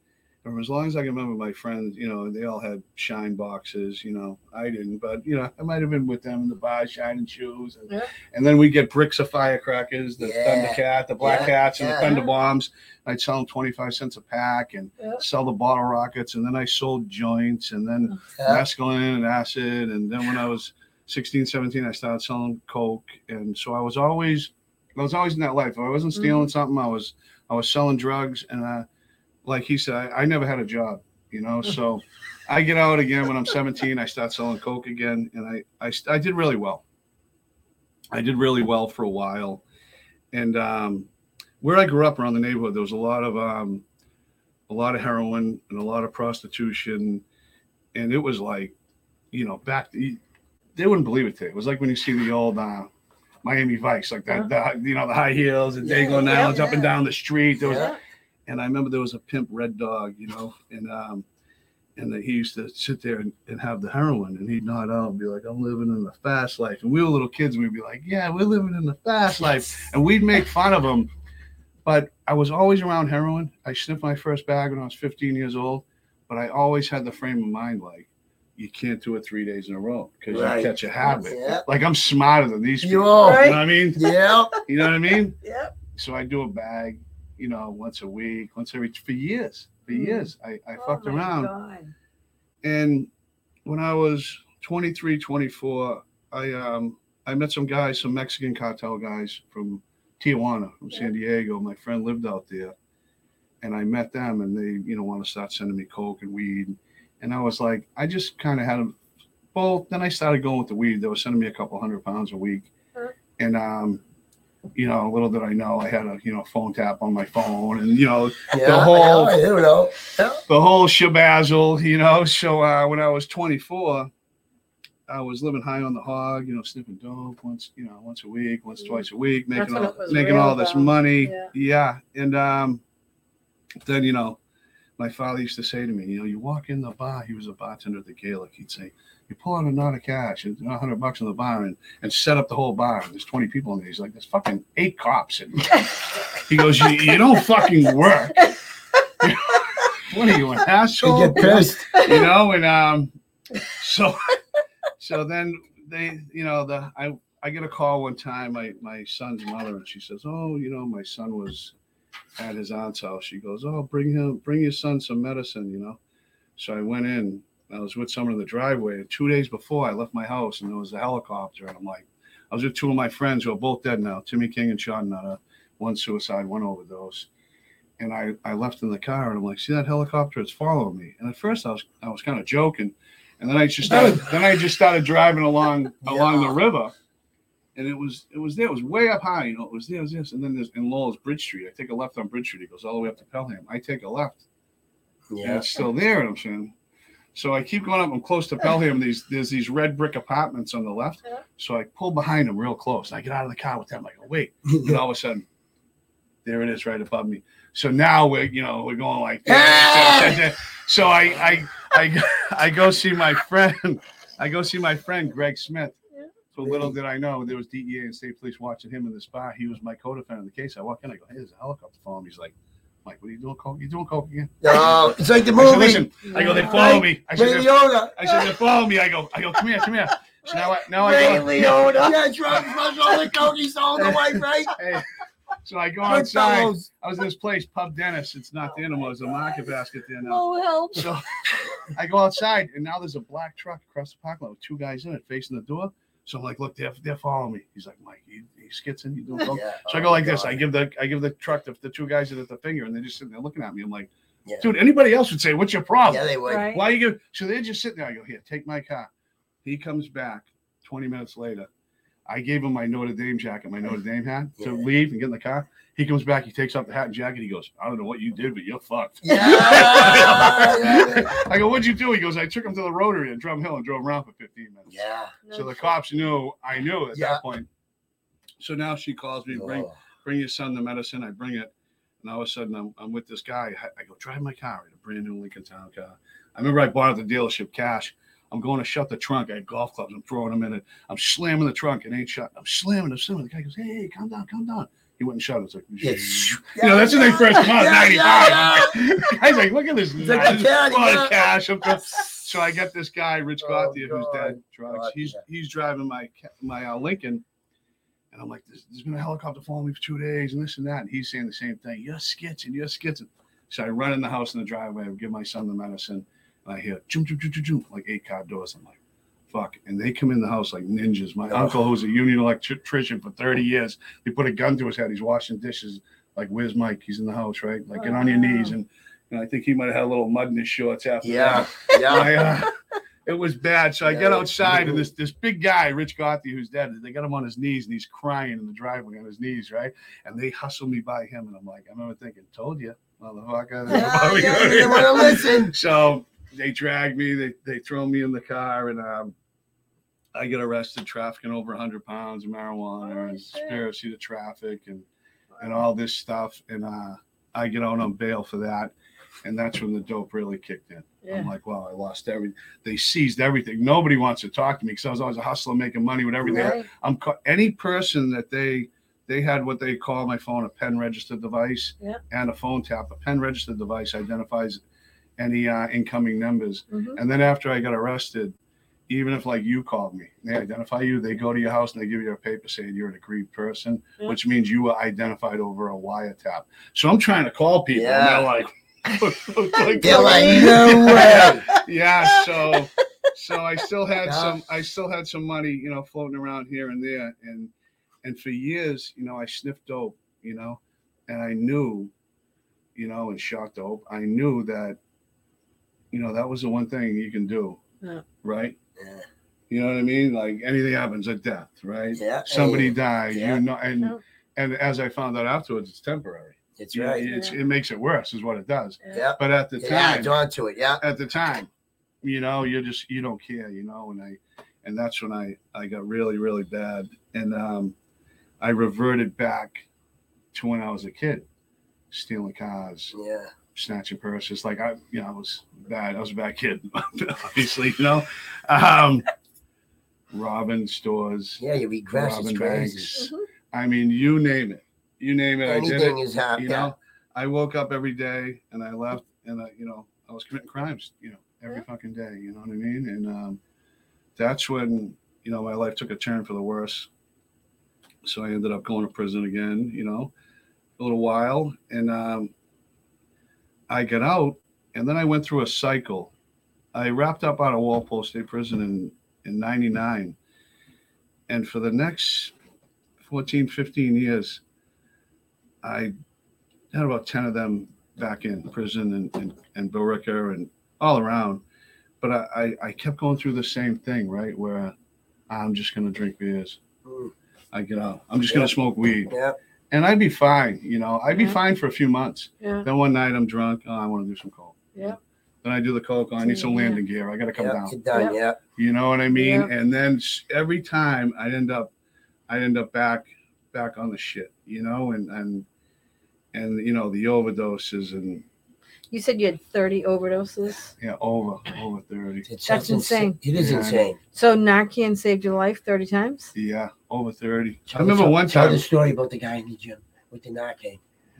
For as long as I can remember, my friends, you know, they all had shine boxes. You know, I didn't, but you know, I might have been with them in the bar, shining shoes, and, Yeah. and then we get bricks of firecrackers, the Yeah. Thundercat, the Black Yeah. Hats, and the Thunder Bombs. I'd sell them twenty five cents a pack, and sell the bottle rockets, and then I sold joints, and then Yeah. mescaline and acid, and then when I was 16, 17, I started selling coke, and so I was always, I was always in that life. If I wasn't stealing something, I was, I was selling drugs, and uh, like he said, I, I never had a job, you know. So I get out again when I'm 17. I start selling coke again, and I, I, I did really well. I did really well for a while, and um, where I grew up around the neighborhood, there was a lot of um, a lot of heroin and a lot of prostitution, and it was like, you know, back they wouldn't believe it. Today. It was like when you see the old uh, Miami Vice, like that, the, you know, the high heels and Yeah, Dago yeah, Nowlands up and down the street. There was, Yeah. And I remember there was a pimp red dog, you know, and um, and that he used to sit there and, and have the heroin and he'd nod out and be like, I'm living in the fast life. And we were little kids and we'd be like, Yeah, we're living in the fast life. And we'd make fun of him. But I was always around heroin. I sniffed my first bag when I was 15 years old, but I always had the frame of mind like, you can't do it three days in a row because Right. you catch a habit. Yeah. Like I'm smarter than these people. You people. are. You know what I mean? Yeah. You know what I mean? yeah. So I do a bag, you know, once a week, once every for years. For Mm. years. I, I Oh fucked around. God. And when I was 23, 24, I um I met some guys, some Mexican cartel guys from Tijuana, from San Diego. My friend lived out there. And I met them and they, you know, want to start sending me coke and weed. And I was like, I just kind of had a well, then I started going with the weed. They were sending me a couple hundred pounds a week. Huh. And um, you know, little did I know I had a you know phone tap on my phone and you know Yeah. whole- I don't know. Yeah. the whole shabazzle, you know. So uh, when I was 24, I was living high on the hog, you know, sniffing dope once, you know, once a week, once Mhm. twice a week, making all, making all this though. money. Yeah. Yeah. And um, then, you know, my father used to say to me, you know, you walk in the bar, he was a bartender at the Gaelic, he'd say, you pull out a knot of cash and a hundred bucks in the bar and, and set up the whole bar. And There's 20 people in there. He's like, there's fucking eight cops. And he goes, you, you don't fucking work. what are you, an asshole? You get pissed. you know, and um, so so then they, you know, the I I get a call one time, my my son's mother, and she says, oh, you know, my son was at his aunt's house. She goes, oh, bring him, bring your son some medicine, you know. So I went in. I was with someone in the driveway. And two days before, I left my house, and there was a helicopter, and I'm like, I was with two of my friends who are both dead now, Timmy King and Sean Nutter. One suicide, one overdose and I, I left in the car and I'm like, see that helicopter? It's following me. And at first I was I was kind of joking, and then I just started then I just started driving along along the river, and it was it was there. It was way up high, you know. It was there, it was this, and then there's in Lowell's Bridge Street. I take a left on Bridge Street. It goes all the way up to Pelham. I take a left, and Yeah. it's still there. And I'm saying. So I keep going up. I'm close to Pelham. These there's these red brick apartments on the left. Uh-huh. So I pull behind them real close. I get out of the car with them. I go, wait. And all of a sudden, there it is right above me. So now we're, you know, we're going like this. Ah! So I, I, I, I go see my friend. I go see my friend Greg Smith. Yeah. So little did I know there was DEA and state police watching him in the spot. He was my co-defendant in the case. I walk in. I go, hey, there's a helicopter following me. He's like, Mike, what are you doing? Coke? You doing coke again? No, uh, it's like the I said, movie. listen. I go, they follow me. I Ray said, they- Liotta. I said, they follow me. I go, I go, come here, come here. So now I, now I Ray go. Liotta. Yeah, Trump smells all the coke he stole the white, right? Hey, so I go outside. Goodfellas. I was in this place, Pub Dennis. It's not the animal. It's a market basket there now. Oh help! So I go outside, and now there's a black truck across the parking lot with two guys in it facing the door. So I'm like, look, they're, they're following me. He's like, Mike, he, he skits in. You doing coke? Yeah. So I Oh, go like this. Oh, God. I give the I give the truck the, the two guys at the finger, and they're just sitting there looking at me. I'm like, Yeah. dude, anybody else would say, what's your problem? Yeah, they would. Right. Why you give? So they're just sitting there. I go, here, take my car. He comes back 20 minutes later. I gave him my Notre Dame jacket, my Notre Dame hat to Yeah. leave and get in the car. He comes back, he takes off the hat and jacket. He goes, I don't know what you did, but you're fucked. Yeah. I go, what'd you do? He goes, I took him to the Rotary in Drum Hill and drove around for 15 minutes. Yeah. So the cops knew I knew at Yeah. that point. So now she calls me, bring Oh. bring your son the medicine. I bring it. And all of a sudden, I'm, I'm with this guy. I, I go, drive my car, a brand new Lincoln Town car. I remember I bought it at the dealership cash. I'm going to shut the trunk. I had golf clubs. I'm throwing them in it. I'm slamming the trunk. It ain't shut. I'm slamming, I'm slamming. The guy goes, hey, hey, calm down, calm down. He wouldn't shut it. It's like, Yes. you know, that's when they first come out, Yeah, 95. yeah, guy's like, look at this. It's like nice a cat, lot yeah. of cash. So I get this guy, Rich Oh, Gauthier, who's God. dead, drugs. God, he's yeah. he's driving my my uh, Lincoln, and I'm like, there's, there's been a helicopter following me for two days, and this and that. And he's saying the same thing. You're skitching, you're skitching. So I run in the house in the driveway, I give my son the medicine, and I hear jump, jump, jump, jump, jump, like eight car doors. I'm like, fuck. And they come in the house like ninjas. My Oh. uncle, who's a union electrician for 30 years, they put a gun to his head. He's washing dishes. Like, where's Mike? He's in the house, right? Like, get on your knees. And, and I think he might have had a little mud in his shorts after that. Yeah. Yeah. I, uh, it was bad. So I Yeah, get outside and this this big guy, Rich Gauthier, who's dead, they got him on his knees and he's crying in the driveway on his knees, right? And they hustle me by him, and I'm like, I remember thinking, told you, motherfucker. Yeah, yeah, they didn't want to listen. So they drag me, they they throw me in the car, and um, I get arrested trafficking over 100 pounds of marijuana Oh, and shit. conspiracy to traffic and and all this stuff. And uh, I get out on bail for that. and that's when the dope really kicked in. Yeah. I'm like, wow, I lost everything. They seized everything. Nobody wants to talk to me because I was always a hustler making money with everything. Right. I'm ca- any person that they they had what they call my phone a pen registered device Yeah. and a phone tap. A pen registered device identifies any uh, incoming numbers. Mhm. And then after I got arrested, even if like you called me, they identify you. They go to your house and they give you a paper saying you're an aggrieved person, Yeah. which means you were identified over a wiretap. So I'm trying to call people, and Yeah. they're like. like, They're like, no way. yeah so so i still had Yeah. some i still had some money you know floating around here and there and and for years you know i sniffed dope you know and i knew you know and shot dope i knew that you know that was the one thing you can do Yeah. right Yeah. you know what i mean like anything happens a death right Yeah. somebody Hey, dies Yeah. you know and Yeah. and as i found out afterwards it's temporary That's You know, right. it's, Yeah. it makes it worse is what it does Yeah. but at the It time adds on to it. Yeah. at the time you know you're just you don't care you know and i and that's when i i got really really bad and um i reverted back to when i was a kid stealing cars Yeah. Snatching purses like i you know i was bad i was a bad kid obviously you know um robbing stores Yeah. You regress. It's robbing crazy. banks Mhm. i mean you name it you name it i did it Anything is happening. you know i woke up every day and i left and i you know i was committing crimes you know every Yeah. fucking day you know what i mean and um that's when you know my life took a turn for the worse so i ended up going to prison again you know a little while and um i got out and then i went through a cycle i wrapped up out of walpole state prison in in 99 and for the next 14 15 years I had about 10 of them back in prison and, and, and Billerica and all around. But I, I, I kept going through the same thing, right? Where I'm just going to drink beers. Mm. I get out. I'm just gonna smoke weed. Yeah. And I'd be fine, you know, I'd be Yeah. fine for a few months. Yeah. Then one night I'm drunk. Oh, I want to do some coke. Yeah. Then I do the coke. Oh, I need some Yeah. landing gear. I got to come Yeah. down. Get done. Yeah. You know what I mean? Yeah. And then every time I end up, I end up back, back on the shit, you know, and and and you know the overdoses and You said you had 30 overdoses. yeah, over over thirty. It's That's that's insane. It is Yeah. insane. So Narcan saved your life 30 times? Yeah, over thirty. I remember tell- one Tell time. the story about the guy in the gym with the Narcan.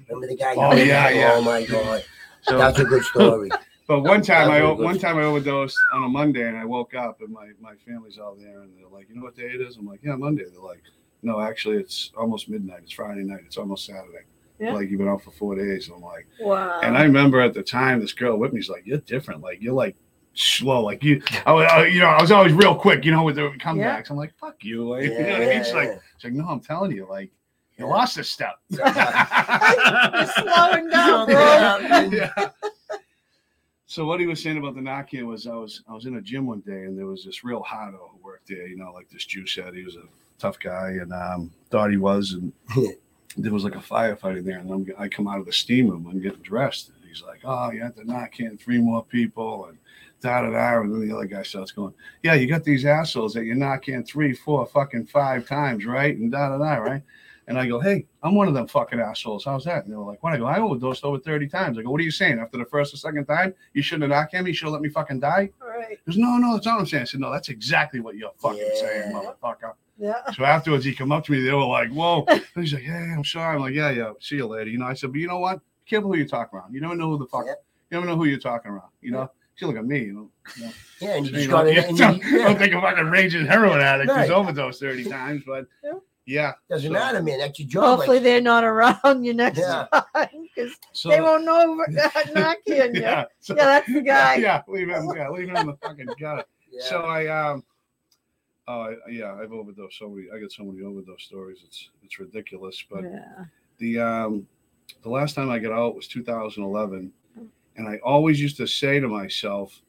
Remember the guy? Oh, yeah, yeah. Oh my god, So, that's a good story. but one time I That's o- really good. one time I overdosed on a Monday and I woke up and my my family's out there and they're like, you know what day it is? I'm like, yeah, Monday. They're like, no, actually it's almost midnight. It's Friday night. It's almost Saturday. Yeah. Like you've been out for four days. I'm like. Wow. And I remember at the time, this girl with me's like, "You're different. Like you're like slow. Like you, I, was- I- you know, I was always real quick. You know, with the comebacks. I'm like, fuck you. Like, you know what I mean? She's like, she's like, no, I'm telling you, like you lost a step. You're slowing down, bro. yeah. So what he was saying about the Nokia was I was I was in a gym one day and there was this real hotto who worked there, you know, like this Jew said he was a tough guy and um, thought he was and there was like a firefighter there and I'm, I come out of the steam room I'm getting dressed and he's like, oh, you have to knock in three more people and da da da and then the other guy starts going, yeah, you got these assholes that you knock in three, four, fucking five times, right? And da da da, right? And I go, hey, I'm one of them fucking assholes. How's that? And they were like, what? I go, I overdosed over 30 times. I go, what are you saying? After the first or second time, you shouldn't have knocked him. You should have let me fucking die. All right. He goes, no, no, that's not what I'm saying. I said, no, that's exactly what you're fucking saying, motherfucker. Yeah. So afterwards, he come up to me. They were like, whoa. And he's like, hey, I'm sorry. I'm like, yeah, yeah. See you later. You know, I said, but you know what? Be careful who you talk around. You never know who the fuck. Yeah. You never know who you're talking around. You know, She look at me. You know, you know. Yeah, and you You just know, got it. you And don't, you, don't think a fucking raging heroin addict who's Right. overdosed 30 times, but Yeah. yeah. Doesn't So- matter, man. That's your job. Hopefully like- they're not around you next Yeah. time because So, they won't know Narcan. Yeah. yeah, yeah. So, that's the guy. Yeah, leave him. Yeah, leave him in the fucking gutter. yeah. So I um oh I, yeah, I've overdosed so many I got so many overdose stories. It's it's ridiculous. But Yeah. the um the last time I got out was 2011. And I always used to say to myself,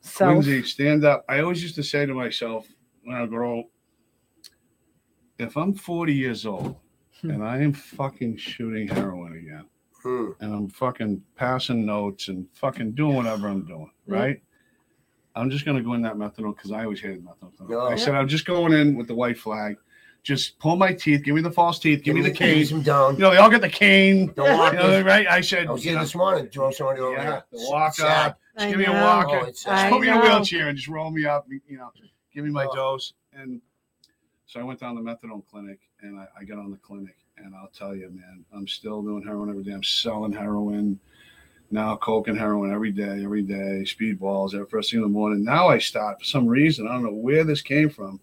So Lindsay, stand up. I always used to say to myself when I grow, if I'm 40 years old Hmm. and I am fucking shooting heroin again, Hmm. and I'm fucking passing notes and fucking doing whatever I'm doing, right? I'm just gonna go in that methadone because I always hated methadone. No. I said I'm just going in with the white flag, just pull my teeth, give me the false teeth, give me the cane. Some down. You know, they all get the cane. Don't walk You know, right? I said, I was you here know, this morning. Throw somebody over yeah, here. the walk Sad. up. I Just give me a know. walker. Oh, Just I put me in a wheelchair and just roll me up. You know, give me my Oh. dose. And so I went down to the methadone clinic and I, I got on the clinic. And I'll tell you, man, I'm still doing heroin every day. I'm selling heroin now, coke and heroin every day, every day, speedballs every first thing in the morning. Now I start for some reason. I don't know where this came from.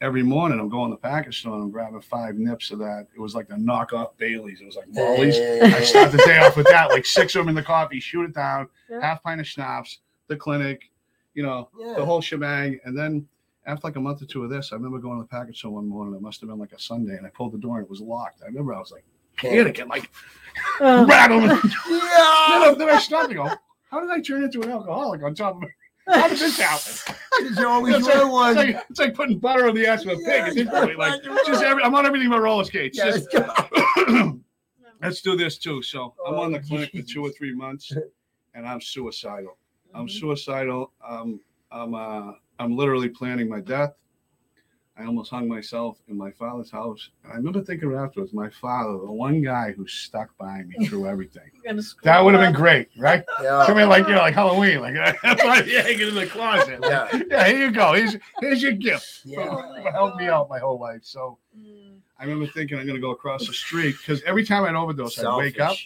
Every morning I'm going to the package store and I'm grabbing five nips of that. It was like the knockoff Bailey's. It was like Molly's. I start the day off with that, like six of them in the coffee, shoot it down, Yeah. half pint of schnapps, the clinic, you know, Yeah. the whole shebang. And then after like a month or two of this, I remember going to the package store one morning. It must have been like a Sunday, and I pulled the door and it was locked. I remember I was like, panicking, like Oh, rattling. then, Yeah. I, then I stopped and go, how did I turn into an alcoholic on top of it? How did this happen? There's always It's like, one one. it's, like, it's like putting butter on the ass of a pig at this. Like, just every, I'm on everything but roller skates. Yeah, Just- let's let's do this too. So I'm on the Oh, clinic for two or three months, and I'm suicidal. I'm Mhm. suicidal. Um, I'm uh, I'm literally planning my death. I almost hung myself in my father's house. I remember thinking afterwards, my father, the one guy who stuck by me through everything. I'm gonna screw That would have been great, right? Yeah. Come in like you know, like Halloween, like that's why you hang it in the closet. Yeah. Yeah, here you go. Here's here's your gift. Yeah. Oh for helping me out my whole life. So Mm. I remember thinking I'm gonna go across the street because every time I'd overdose, I'd wake up.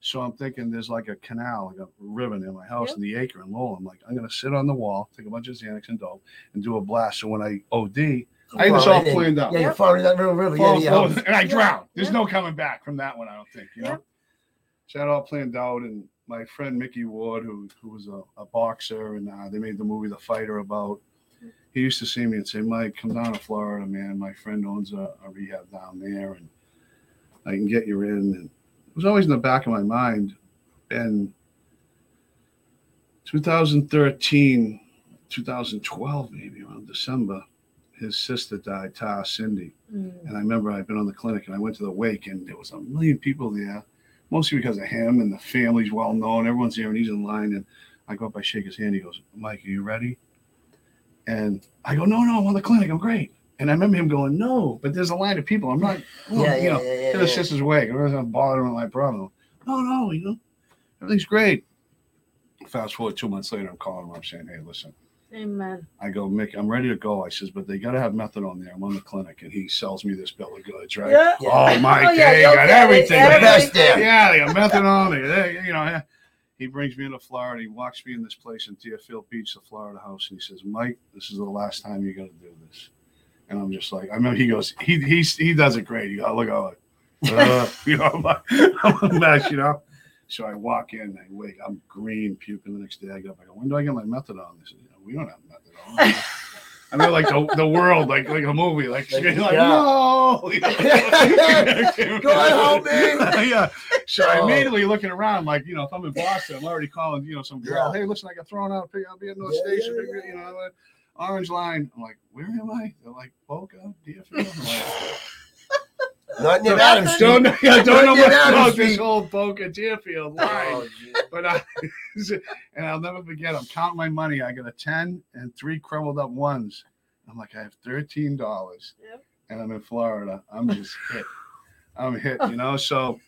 So I'm thinking there's like a canal, like a river in my house Yep. in the acre in Lowell. I'm like, I'm gonna sit on the wall, take a bunch of Xanax and dope, and do a blast. So when I OD, I had this Fall all right in. planned out. Yeah, you fall into that river, river. Fall- Yeah, fall- yeah. and I Yeah. drown. There's Yeah. no coming back from that one, I don't think, you know. Yeah. So I had all planned out, and my friend Micky Ward, who who was a, a boxer, and uh, they made the movie The Fighter about. He used to see me and say, "Mike, come down to Florida, man. My friend owns a, a rehab down there, and I can get you in." And it was always in the back of my mind. And 2013, 2012, maybe around December, his sister died, Tara Cindy. Mm. And I remember I'd been on the clinic and I went to the wake and there was a million people there, mostly because of him and the family's well known. Everyone's there and he's in line. And I go up, I shake his hand. He goes, Mike, are you ready? And I go, no, no, I'm on the clinic. I'm great. And I remember him going, no, but there's a line of people. I'm not, well, Yeah, you yeah, know, yeah, yeah, to the sister's wake. I'm not bothering my problem. No, no, you know, everything's great. Fast forward two months later, I'm calling him up saying, hey, listen, Amen. I go, Mick, I'm ready to go. I says, but they got to have methadone there. I'm on the clinic, and he sells me this bill of goods, right? Yeah. Oh, my Oh, yeah, they got get it. everything. The man. best there. Yeah, they got methadone. They, they- you know, he brings me into Florida. He walks me in this place in Deerfield Beach, the Florida house, and he says, Mike, this is the last time you're going to do this. And I'm just like, I remember he goes, he he he does it great. You go, look at it. Uh, you know, I'm, like, I'm a mess, you know. So I walk in, I wake, I'm green, puking the next day. I go, I go, when do I get my methadone? They said, you know, we don't have methadone. I know, like the, the world, like like a movie, like, Like, no, Go on, help me. yeah. So I Oh. immediately looking around, like you know, if I'm in Boston, I'm already calling, you know, some girl. Yeah. Hey, listen, I got thrown out. I'll be at North Yeah, Station, yeah, you know, Orange Line. I'm like, where am I? They're like, Boca, Deerfield. I'm like, Not near Adams Street. don't know, yeah, don't know Not much near Adams about this whole Boca Deerfield line. Oh. But I, and I'll never forget. I'm counting my money. I got a ten and three crumbled up ones. I'm like, I have thirteen dollars, Yep. and I'm in Florida. I'm just hit. I'm hit. You know. So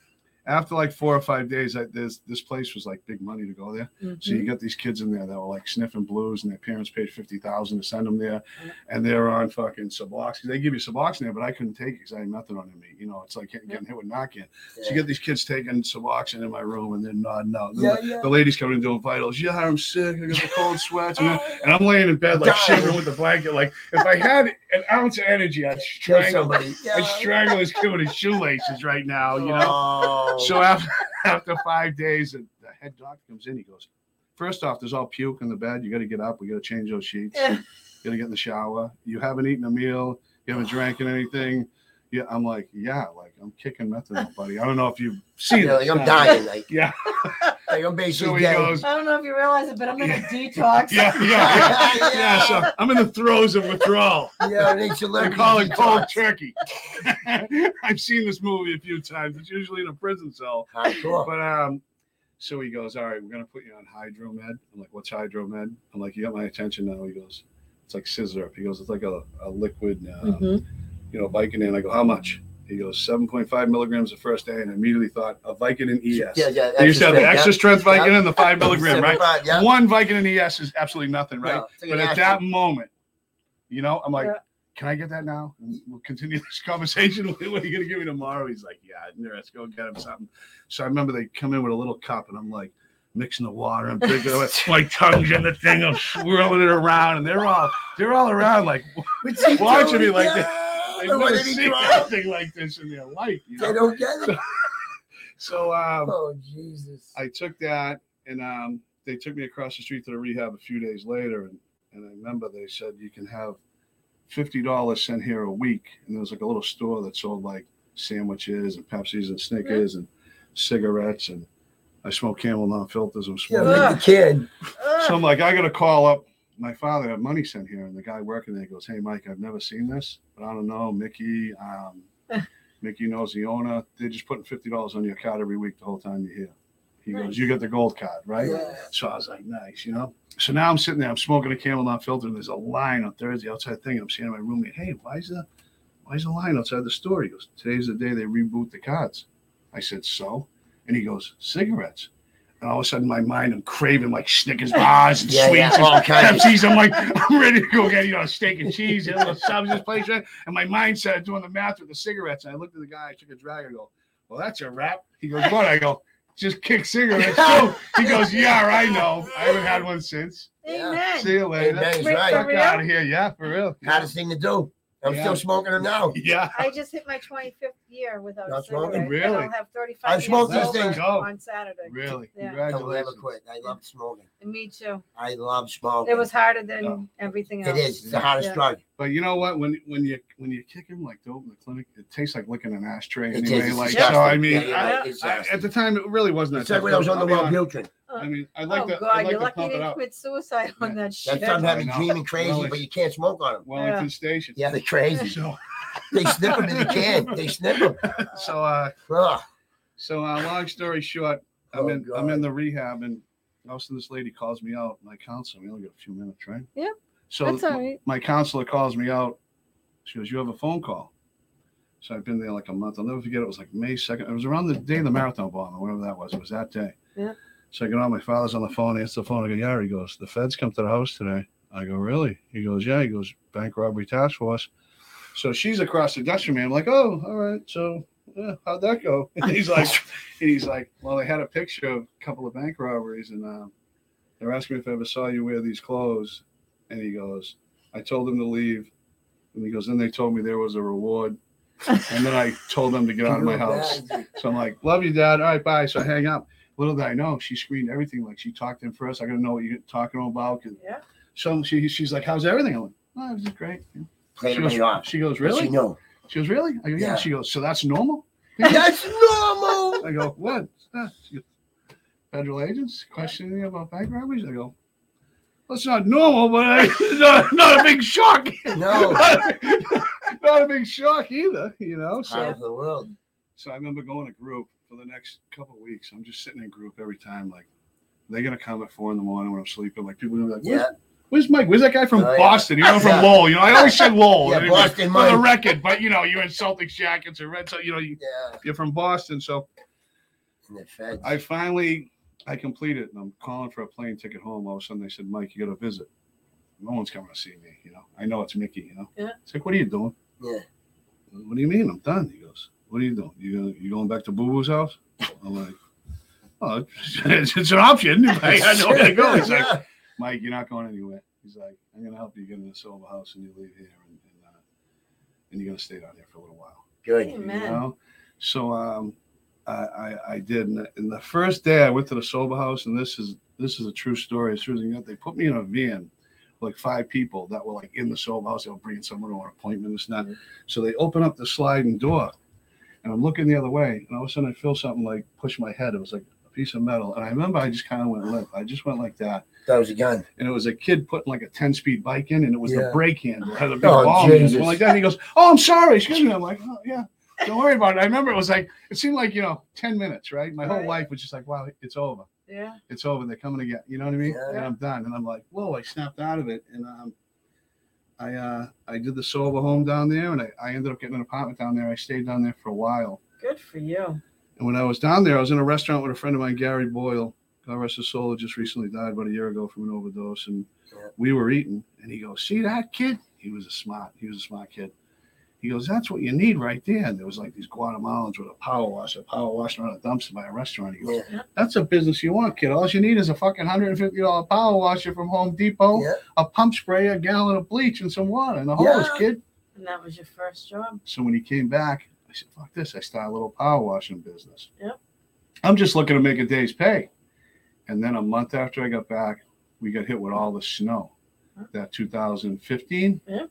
after like four or five days, I, this this place was like big money to go there. So Mm-hmm. you got these kids in there that were like sniffing blues, and their parents paid fifty thousand to send them there, and they're on fucking Suboxone. They give you Suboxone there, but I couldn't take it because I had methadone in me. You know, it's like getting, getting hit with Narcan. So you get these kids taking Suboxone in my room, and they're nodding out. Yeah, yeah. The ladies coming in doing vitals. Yeah, I'm sick. I got the cold sweats, and, and I'm laying in bed like shivering with the blanket. Like if I had an ounce of energy, I'd strangle. somebody. I'd strangle this kid with his shoelaces right now. You know. Oh. So after after five days, the the head doctor comes in. He goes, first off, there's all puke in the bed. You got to get up. We got to change those sheets. You got to get in the shower. You haven't eaten a meal. You haven't drank anything. Yeah, I'm like, yeah, like I'm kicking methadone, buddy. I don't know if you've seen Yeah, it. like I'm dying. Like, Yeah. like I'm So basically he dead. goes, I don't know if you realize it, but I'm in Yeah. a detox. yeah, yeah, yeah, yeah. So I'm in the throes of withdrawal. Yeah, they They celebrity. call it cold detox. turkey. I've seen this movie a few times. It's usually in a prison cell. Hardcore. But um, so he goes, all right, we're gonna put you on hydromed. I'm like, what's hydromed? I'm like, you got my attention now. He goes, it's like scissor up. He goes, it's like a, a liquid uh, Mhm. You know, Vicodin. I go, how much? He goes, 7.5 milligrams the first day, and I immediately thought a Vicodin ES. Yeah, yeah. They used to have the extra strength Yeah. Vicodin and the five milligram, right? Yeah. One Vicodin ES is absolutely nothing, right? No, like but at aspirin. that moment, you know, I'm like, Yeah. can I get that now? And we'll continue this conversation. what are you going to give me tomorrow? He's like, yeah, let's go get him something. So I remember they come in with a little cup, and I'm like, mixing the water and picking it. My tongue's in the thing. I'm swirling it around, and they're all they're all around like watching me like Yeah, they've never seen anything like this in their life. You They don't get it. So um, Oh Jesus. I took that and um, they took me across the street to the rehab a few days later. And, and I remember they said you can have $50 sent here a week. And there was like a little store that sold like sandwiches and Pepsis and Snickers and cigarettes. And I smoked Camel non filters. I'm Yeah, smoking. like the kid. So I'm like, I got to call up my father had money sent here. And the guy working there goes, Hey, Mike, I've never seen this, but I don't know. Mickey, um, Mickey knows the owner. They're just putting $50 on your card every week the whole time you're here. He goes, You got the gold card, right? Yeah. So I was like, nice, you know. So now I'm sitting there, I'm smoking a camel not filter, and there's a line on Thursday outside thing. I'm saying to my roommate, hey, why is the why is the line outside the store? He goes, Today's the day they reboot the cards. I said, So? And he goes, cigarettes. And all of a sudden my mind, I'm craving like Snickers bars and Yeah, sweets yeah, and all kinds. Pepsis. I'm like, I'm ready to go get, you know, a steak and cheese, you know, subs this place, right? And my mind started doing the math with the cigarettes. And I looked at the guy, I took a drag, I go, Well, that's a wrap. He goes, What? I go, just kick cigarettes. too." he goes, Yeah, I know. I haven't had one since. Amen. See you later. Amen, right. Fuck out of here. Yeah, for real. Hardest thing to do. I'm Yeah. still smoking them now. Yeah. I just hit my 25th year without a Not smoking? cigarette. Really? And I'll have 35 I've years smoked these over things. Oh. on Saturday. Really? Yeah. I will never Congratulations. quit. I love smoking. And me too. I love smoking. It was harder than Oh. everything else. is. It's the hardest Yeah. drug. But you know what? When when you when you kick him like dope in the clinic, it tastes like licking an ashtray It is. anyway. It's Like disgusting. so, I mean, Yeah, you're I- It's I- at the time it really wasn't that. It's like tough. when I was on the I'll be Wellbutrin. I mean, I like that. oh to. God, I like you're to lucky pump you it didn't up. commit suicide on that shit. That stuff had me I know. dreaming crazy, Well, but you can't smoke on them. Wellington Station. Yeah, they're crazy. So They snip them in the can. They snip them. so uh Ugh. so uh, long story short, I'm Oh, in I'm in the rehab and all of a sudden this lady calls me out. My counselor, we only got a few minutes, right? Yeah, So That's all right. my counselor calls me out. She goes, "You have a phone call." So I've been there like a month. I'll never forget. It was like May second. It was around the day of the marathon bomb, or whatever that was. It was that day. Yeah. So I get on. My father's on the phone. I answer the phone. I go, "Yeah." He goes, "The feds come to the house today." I go, "Really?" He goes, "Yeah." He goes, "Bank robbery task force." So she's across the desk from me. I'm like, "Oh, all right." So yeah, how'd that go? And he's like, and he's like, "Well, they had a picture of a couple of bank robberies, and um, they're asking me if I ever saw you wear these clothes." And he goes, I told them to leave. And he goes, then they told me there was a reward. And then I told them to get out of my house. So I'm like, love you, dad. All right, bye. So I hang up. Little did I know, she screened everything. Like she talked to him first. I got to know what you're talking about. Yeah. So she, she's like, how's everything? I'm like, oh, it was great. Played She goes, off. she goes, She really? knew. She goes, really? I go, yeah. Yeah. She goes, so that's normal? That's normal. I go, what? Goes, Federal agents questioning me about bank robberies? I go, well, it's not normal, but I, not, not a big shock. No. not a big shock either, you know. So, of the world. so I remember going to group for the next couple of weeks. I'm just sitting in group every time, like they're gonna come at four in the morning when I'm sleeping. Like people are gonna be like, Yeah. Where's, where's Mike? Where's that guy from Oh, yeah. Boston? You know, from Yeah. Lowell. You know, I always said Lowell. Yeah, anyway, Boston for the record, but you know, you're in Celtics jackets or Red Sox. You know, you, Yeah. you're from Boston, so And the feds. I finally I completed, and I'm calling for a plane ticket home. All of a sudden, they said, "Mike, you got to visit." No one's coming to see me. You know, I know it's Mickey. You know, Yeah. It's like, what are you doing? Yeah. What do you mean? I'm done. He goes, "What are you doing? You gonna, you going back to Boo Boo's house?" I'm like, "Oh, it's, it's an option. I, I know where to go." He's like, Yeah. "Mike, you're not going anywhere." He's like, "I'm gonna help you get in the sober house, and you leave here, and and, uh, and you're gonna stay down here for a little while." Good. you Amen. know? So um, I, I I did, and the, and the first day I went to the sober house, and this is this is a true story. As soon as you get, they put me in a van, like five people that were like in the sober house. They were bringing someone to an appointment. It's not. So they open up the sliding door, and I'm looking the other way, and all of a sudden I feel something like push my head. It was like a piece of metal, and I remember I just kind of went limp. I just went like that, That was a gun. and it was a kid putting like a 10 speed bike in, and it was Yeah. the brake handle. It had a big Oh, ball in it. It Jesus. went like that. And he goes, "Oh, I'm sorry, excuse me." I'm like, "Oh, yeah." Don't worry about it. I remember it was like it seemed like you know ten minutes, right? My whole Right. life was just like, wow, it's over, Yeah. it's over. They're coming again. you know what I mean? Yeah. And I'm done. And I'm like, whoa! I snapped out of it, and um, I uh, I did the sober home down there, and I, I ended up getting an apartment down there. I stayed down there for a while. Good for you. And when I was down there, I was in a restaurant with a friend of mine, Gary Boyle. God rest his soul, just recently died about a year ago from an overdose. And Yeah. we were eating, and he goes, "See that kid? He was a smart. He was a smart kid." He goes, "That's what you need right there." And there was like these Guatemalans with a power washer, power washing around a dumpster by a restaurant. He goes, Yeah. "That's a business you want, kid. All you need is a fucking hundred and fifty dollar power washer from Home Depot, Yeah. a pump spray, a gallon of bleach, and some water, and the hose, Yeah. kid." And that was your first job. So when he came back, I said, fuck this. I start a little power washing business. Yep. I'm just looking to make a day's pay. And then a month after I got back, we got hit with all the snow. Huh. That 2015. Yep.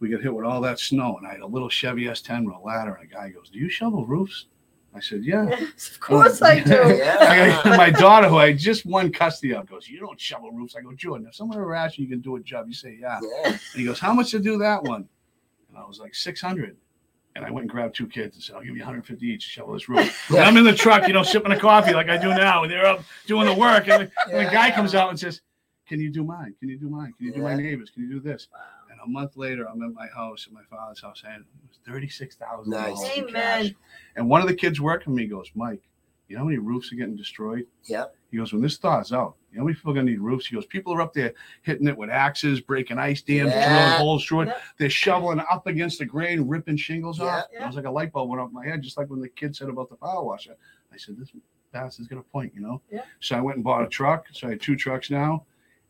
We got hit with all that snow. And I had a little Chevy S10 with a ladder. And a guy goes, Do you shovel roofs? I said, Yeah. Yes, of course I do. I got- my daughter, who I just won custody of, goes, You don't shovel roofs. I go, Jordan, if someone ever asks you, you can do a job. You say, Yeah. Yeah. And he goes, How much to do that one? And I was like, 600. And I went and grabbed two kids and said, I'll give you 150 each to shovel this roof. And I'm in the truck, you know, sipping a coffee like I do now. And they're up doing the work. And the, and the guy comes out and says, Can you do mine? Can you do mine? Can you do my neighbors? Can you do this? And a month later, I'm at my house, at my father's house, and it was $36,000. Nice. in Amen. cash. And one of the kids working me goes, Mike, you know how many roofs are getting destroyed? Yeah. He goes, when this thaws out, you know how many people are gonna need roofs? He goes, people are up there hitting it with axes, breaking ice dams, Yeah. drilling holes through it. Yep. They're shoveling up against the grain, ripping shingles off. Yeah. It was like a light bulb went off my head, just like when the kid said about the power washer. I said, this bass is gonna point, you know? Yeah. So I went and bought a truck. So I had two trucks now,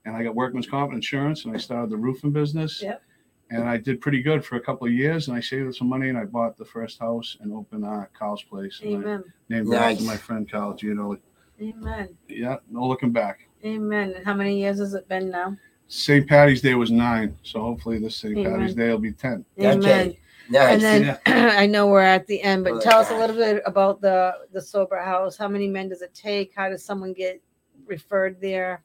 and I got workman's comp and insurance, and I started the roofing business. Yep. And I did pretty good for a couple of years, and I saved up some money, and I bought the first house and opened uh, Carl's Place. And I Amen. named it after my friend Carl Gianoli. Amen. Yeah, no looking back. Amen. And how many years has it been now? St. Patty's Day was nine, so hopefully this St. Amen. Patty's Day will be ten. Okay. Amen. Nice. And then I know we're at the end, but Oh, tell us a little bit about the the sober house. How many men does it take? How does someone get referred there?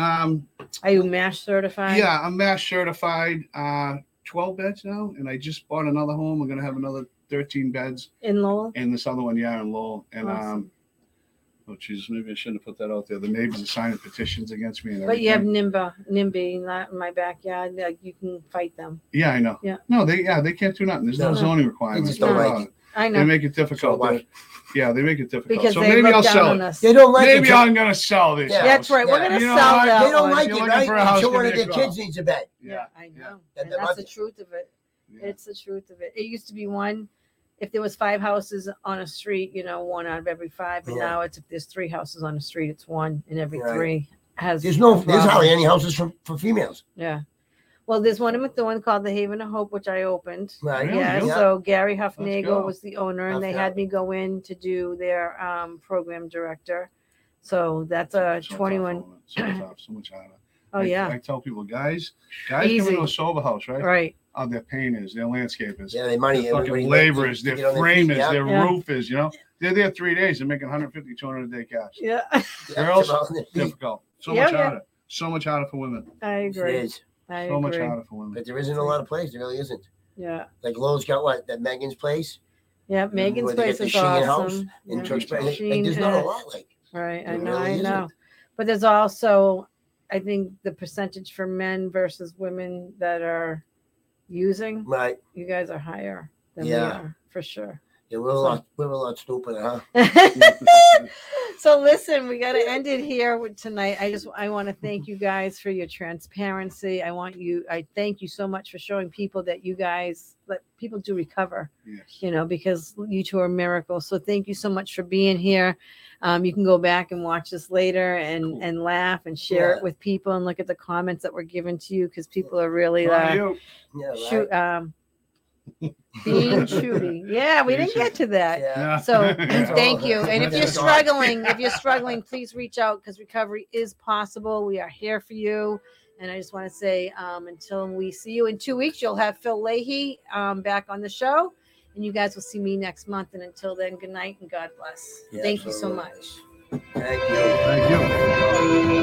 Um, Are you MASH certified? yeah, I'm mass certified. Uh, twelve beds now, and I just bought another home. I'm gonna have another thirteen beds, In Lowell? and this other one, yeah, in Lowell. And um, Awesome. oh Jesus, maybe I shouldn't have put that out there. The neighbors are signing petitions against me and But you have everything. NIMBA, NIMBY not in my backyard. Like you can fight them. Yeah, I know. Yeah. No, they yeah they can't do nothing. There's no No. zoning requirements. don't They're, like I They make it difficult. So They- yeah, they make it difficult. because so they maybe look I'll down sell on it. us. They don't like Maybe it. I'm gonna sell this. Yeah. That's right. We're Yeah. gonna You know sell what? that They don't one. like You're it, looking right? for a house, So give one me of a their call. kids needs a bed. Yeah, I know. yeah. And And the that's the mother- truth of it. Yeah. It's the truth of it. It used to be one. If there was five houses on a street, you know, one out of every five. But Yeah. now it's if there's three houses on a street, it's one in every Right. three has. There's no, a there's problem. hardly any houses for, for females. Yeah. Well, there's one in Methuen called the Haven of Hope, which I opened. Right. Yeah. Yeah. So Gary go. Huffnagel was the owner, and they had me go in to do their um, program director. So that's a So tough, 21. woman. So tough, so much harder. Oh I- yeah. I tell people, guys, guys come Easy. into a sober house, right? Right. Oh, their painters, their landscapers, Yeah, they money. their everybody fucking likes laborers, to their get on their feet. framers, Yeah. their Yeah. roofers, you know, they're there three days. They're making 150, 200 a day cash. Yeah. Yeah, Girls, it's about on their. Difficult. So Yeah, much yeah. harder. So much harder for women. I It agree. is. I So much agree. harder for women. But there isn't a lot of places. There really isn't. Yeah. Like Lowell's got what? That Megan's place Yeah. Mm, Megan's where they place get the is Sheen house awesome. in Yeah. Tewksbury. Like, Sheen there's not a lot like. Right. I know. really I know. isn't. But there's also, I think, the percentage for men versus women that are using. Right. You guys are higher than we Yeah. are for sure. Yeah, we're a lot. We're a lot stupider, huh? so listen, we got to end it here tonight. I just I want to thank you guys for your transparency. I want you. I thank you so much for showing people that you guys let people do recover. Yes. You know, because you two are miracles. So thank you so much for being here. Um, you can go back and watch this later and Cool. and laugh and share Yeah. it with people and look at the comments that were given to you because people are really uh? Yeah. Right. shoot um being shooty. Yeah, we didn't get to that. Yeah. Yeah. So thank you. And if you're That's all right. struggling, if you're struggling, please reach out because recovery is possible. We are here for you. And I just want to say, um, until we see you in two weeks, you'll have Phil Leahy um, back on the show, and you guys will see me next month. And until then, good night and God bless. Yeah, Thank you so much. Thank you. Thank you.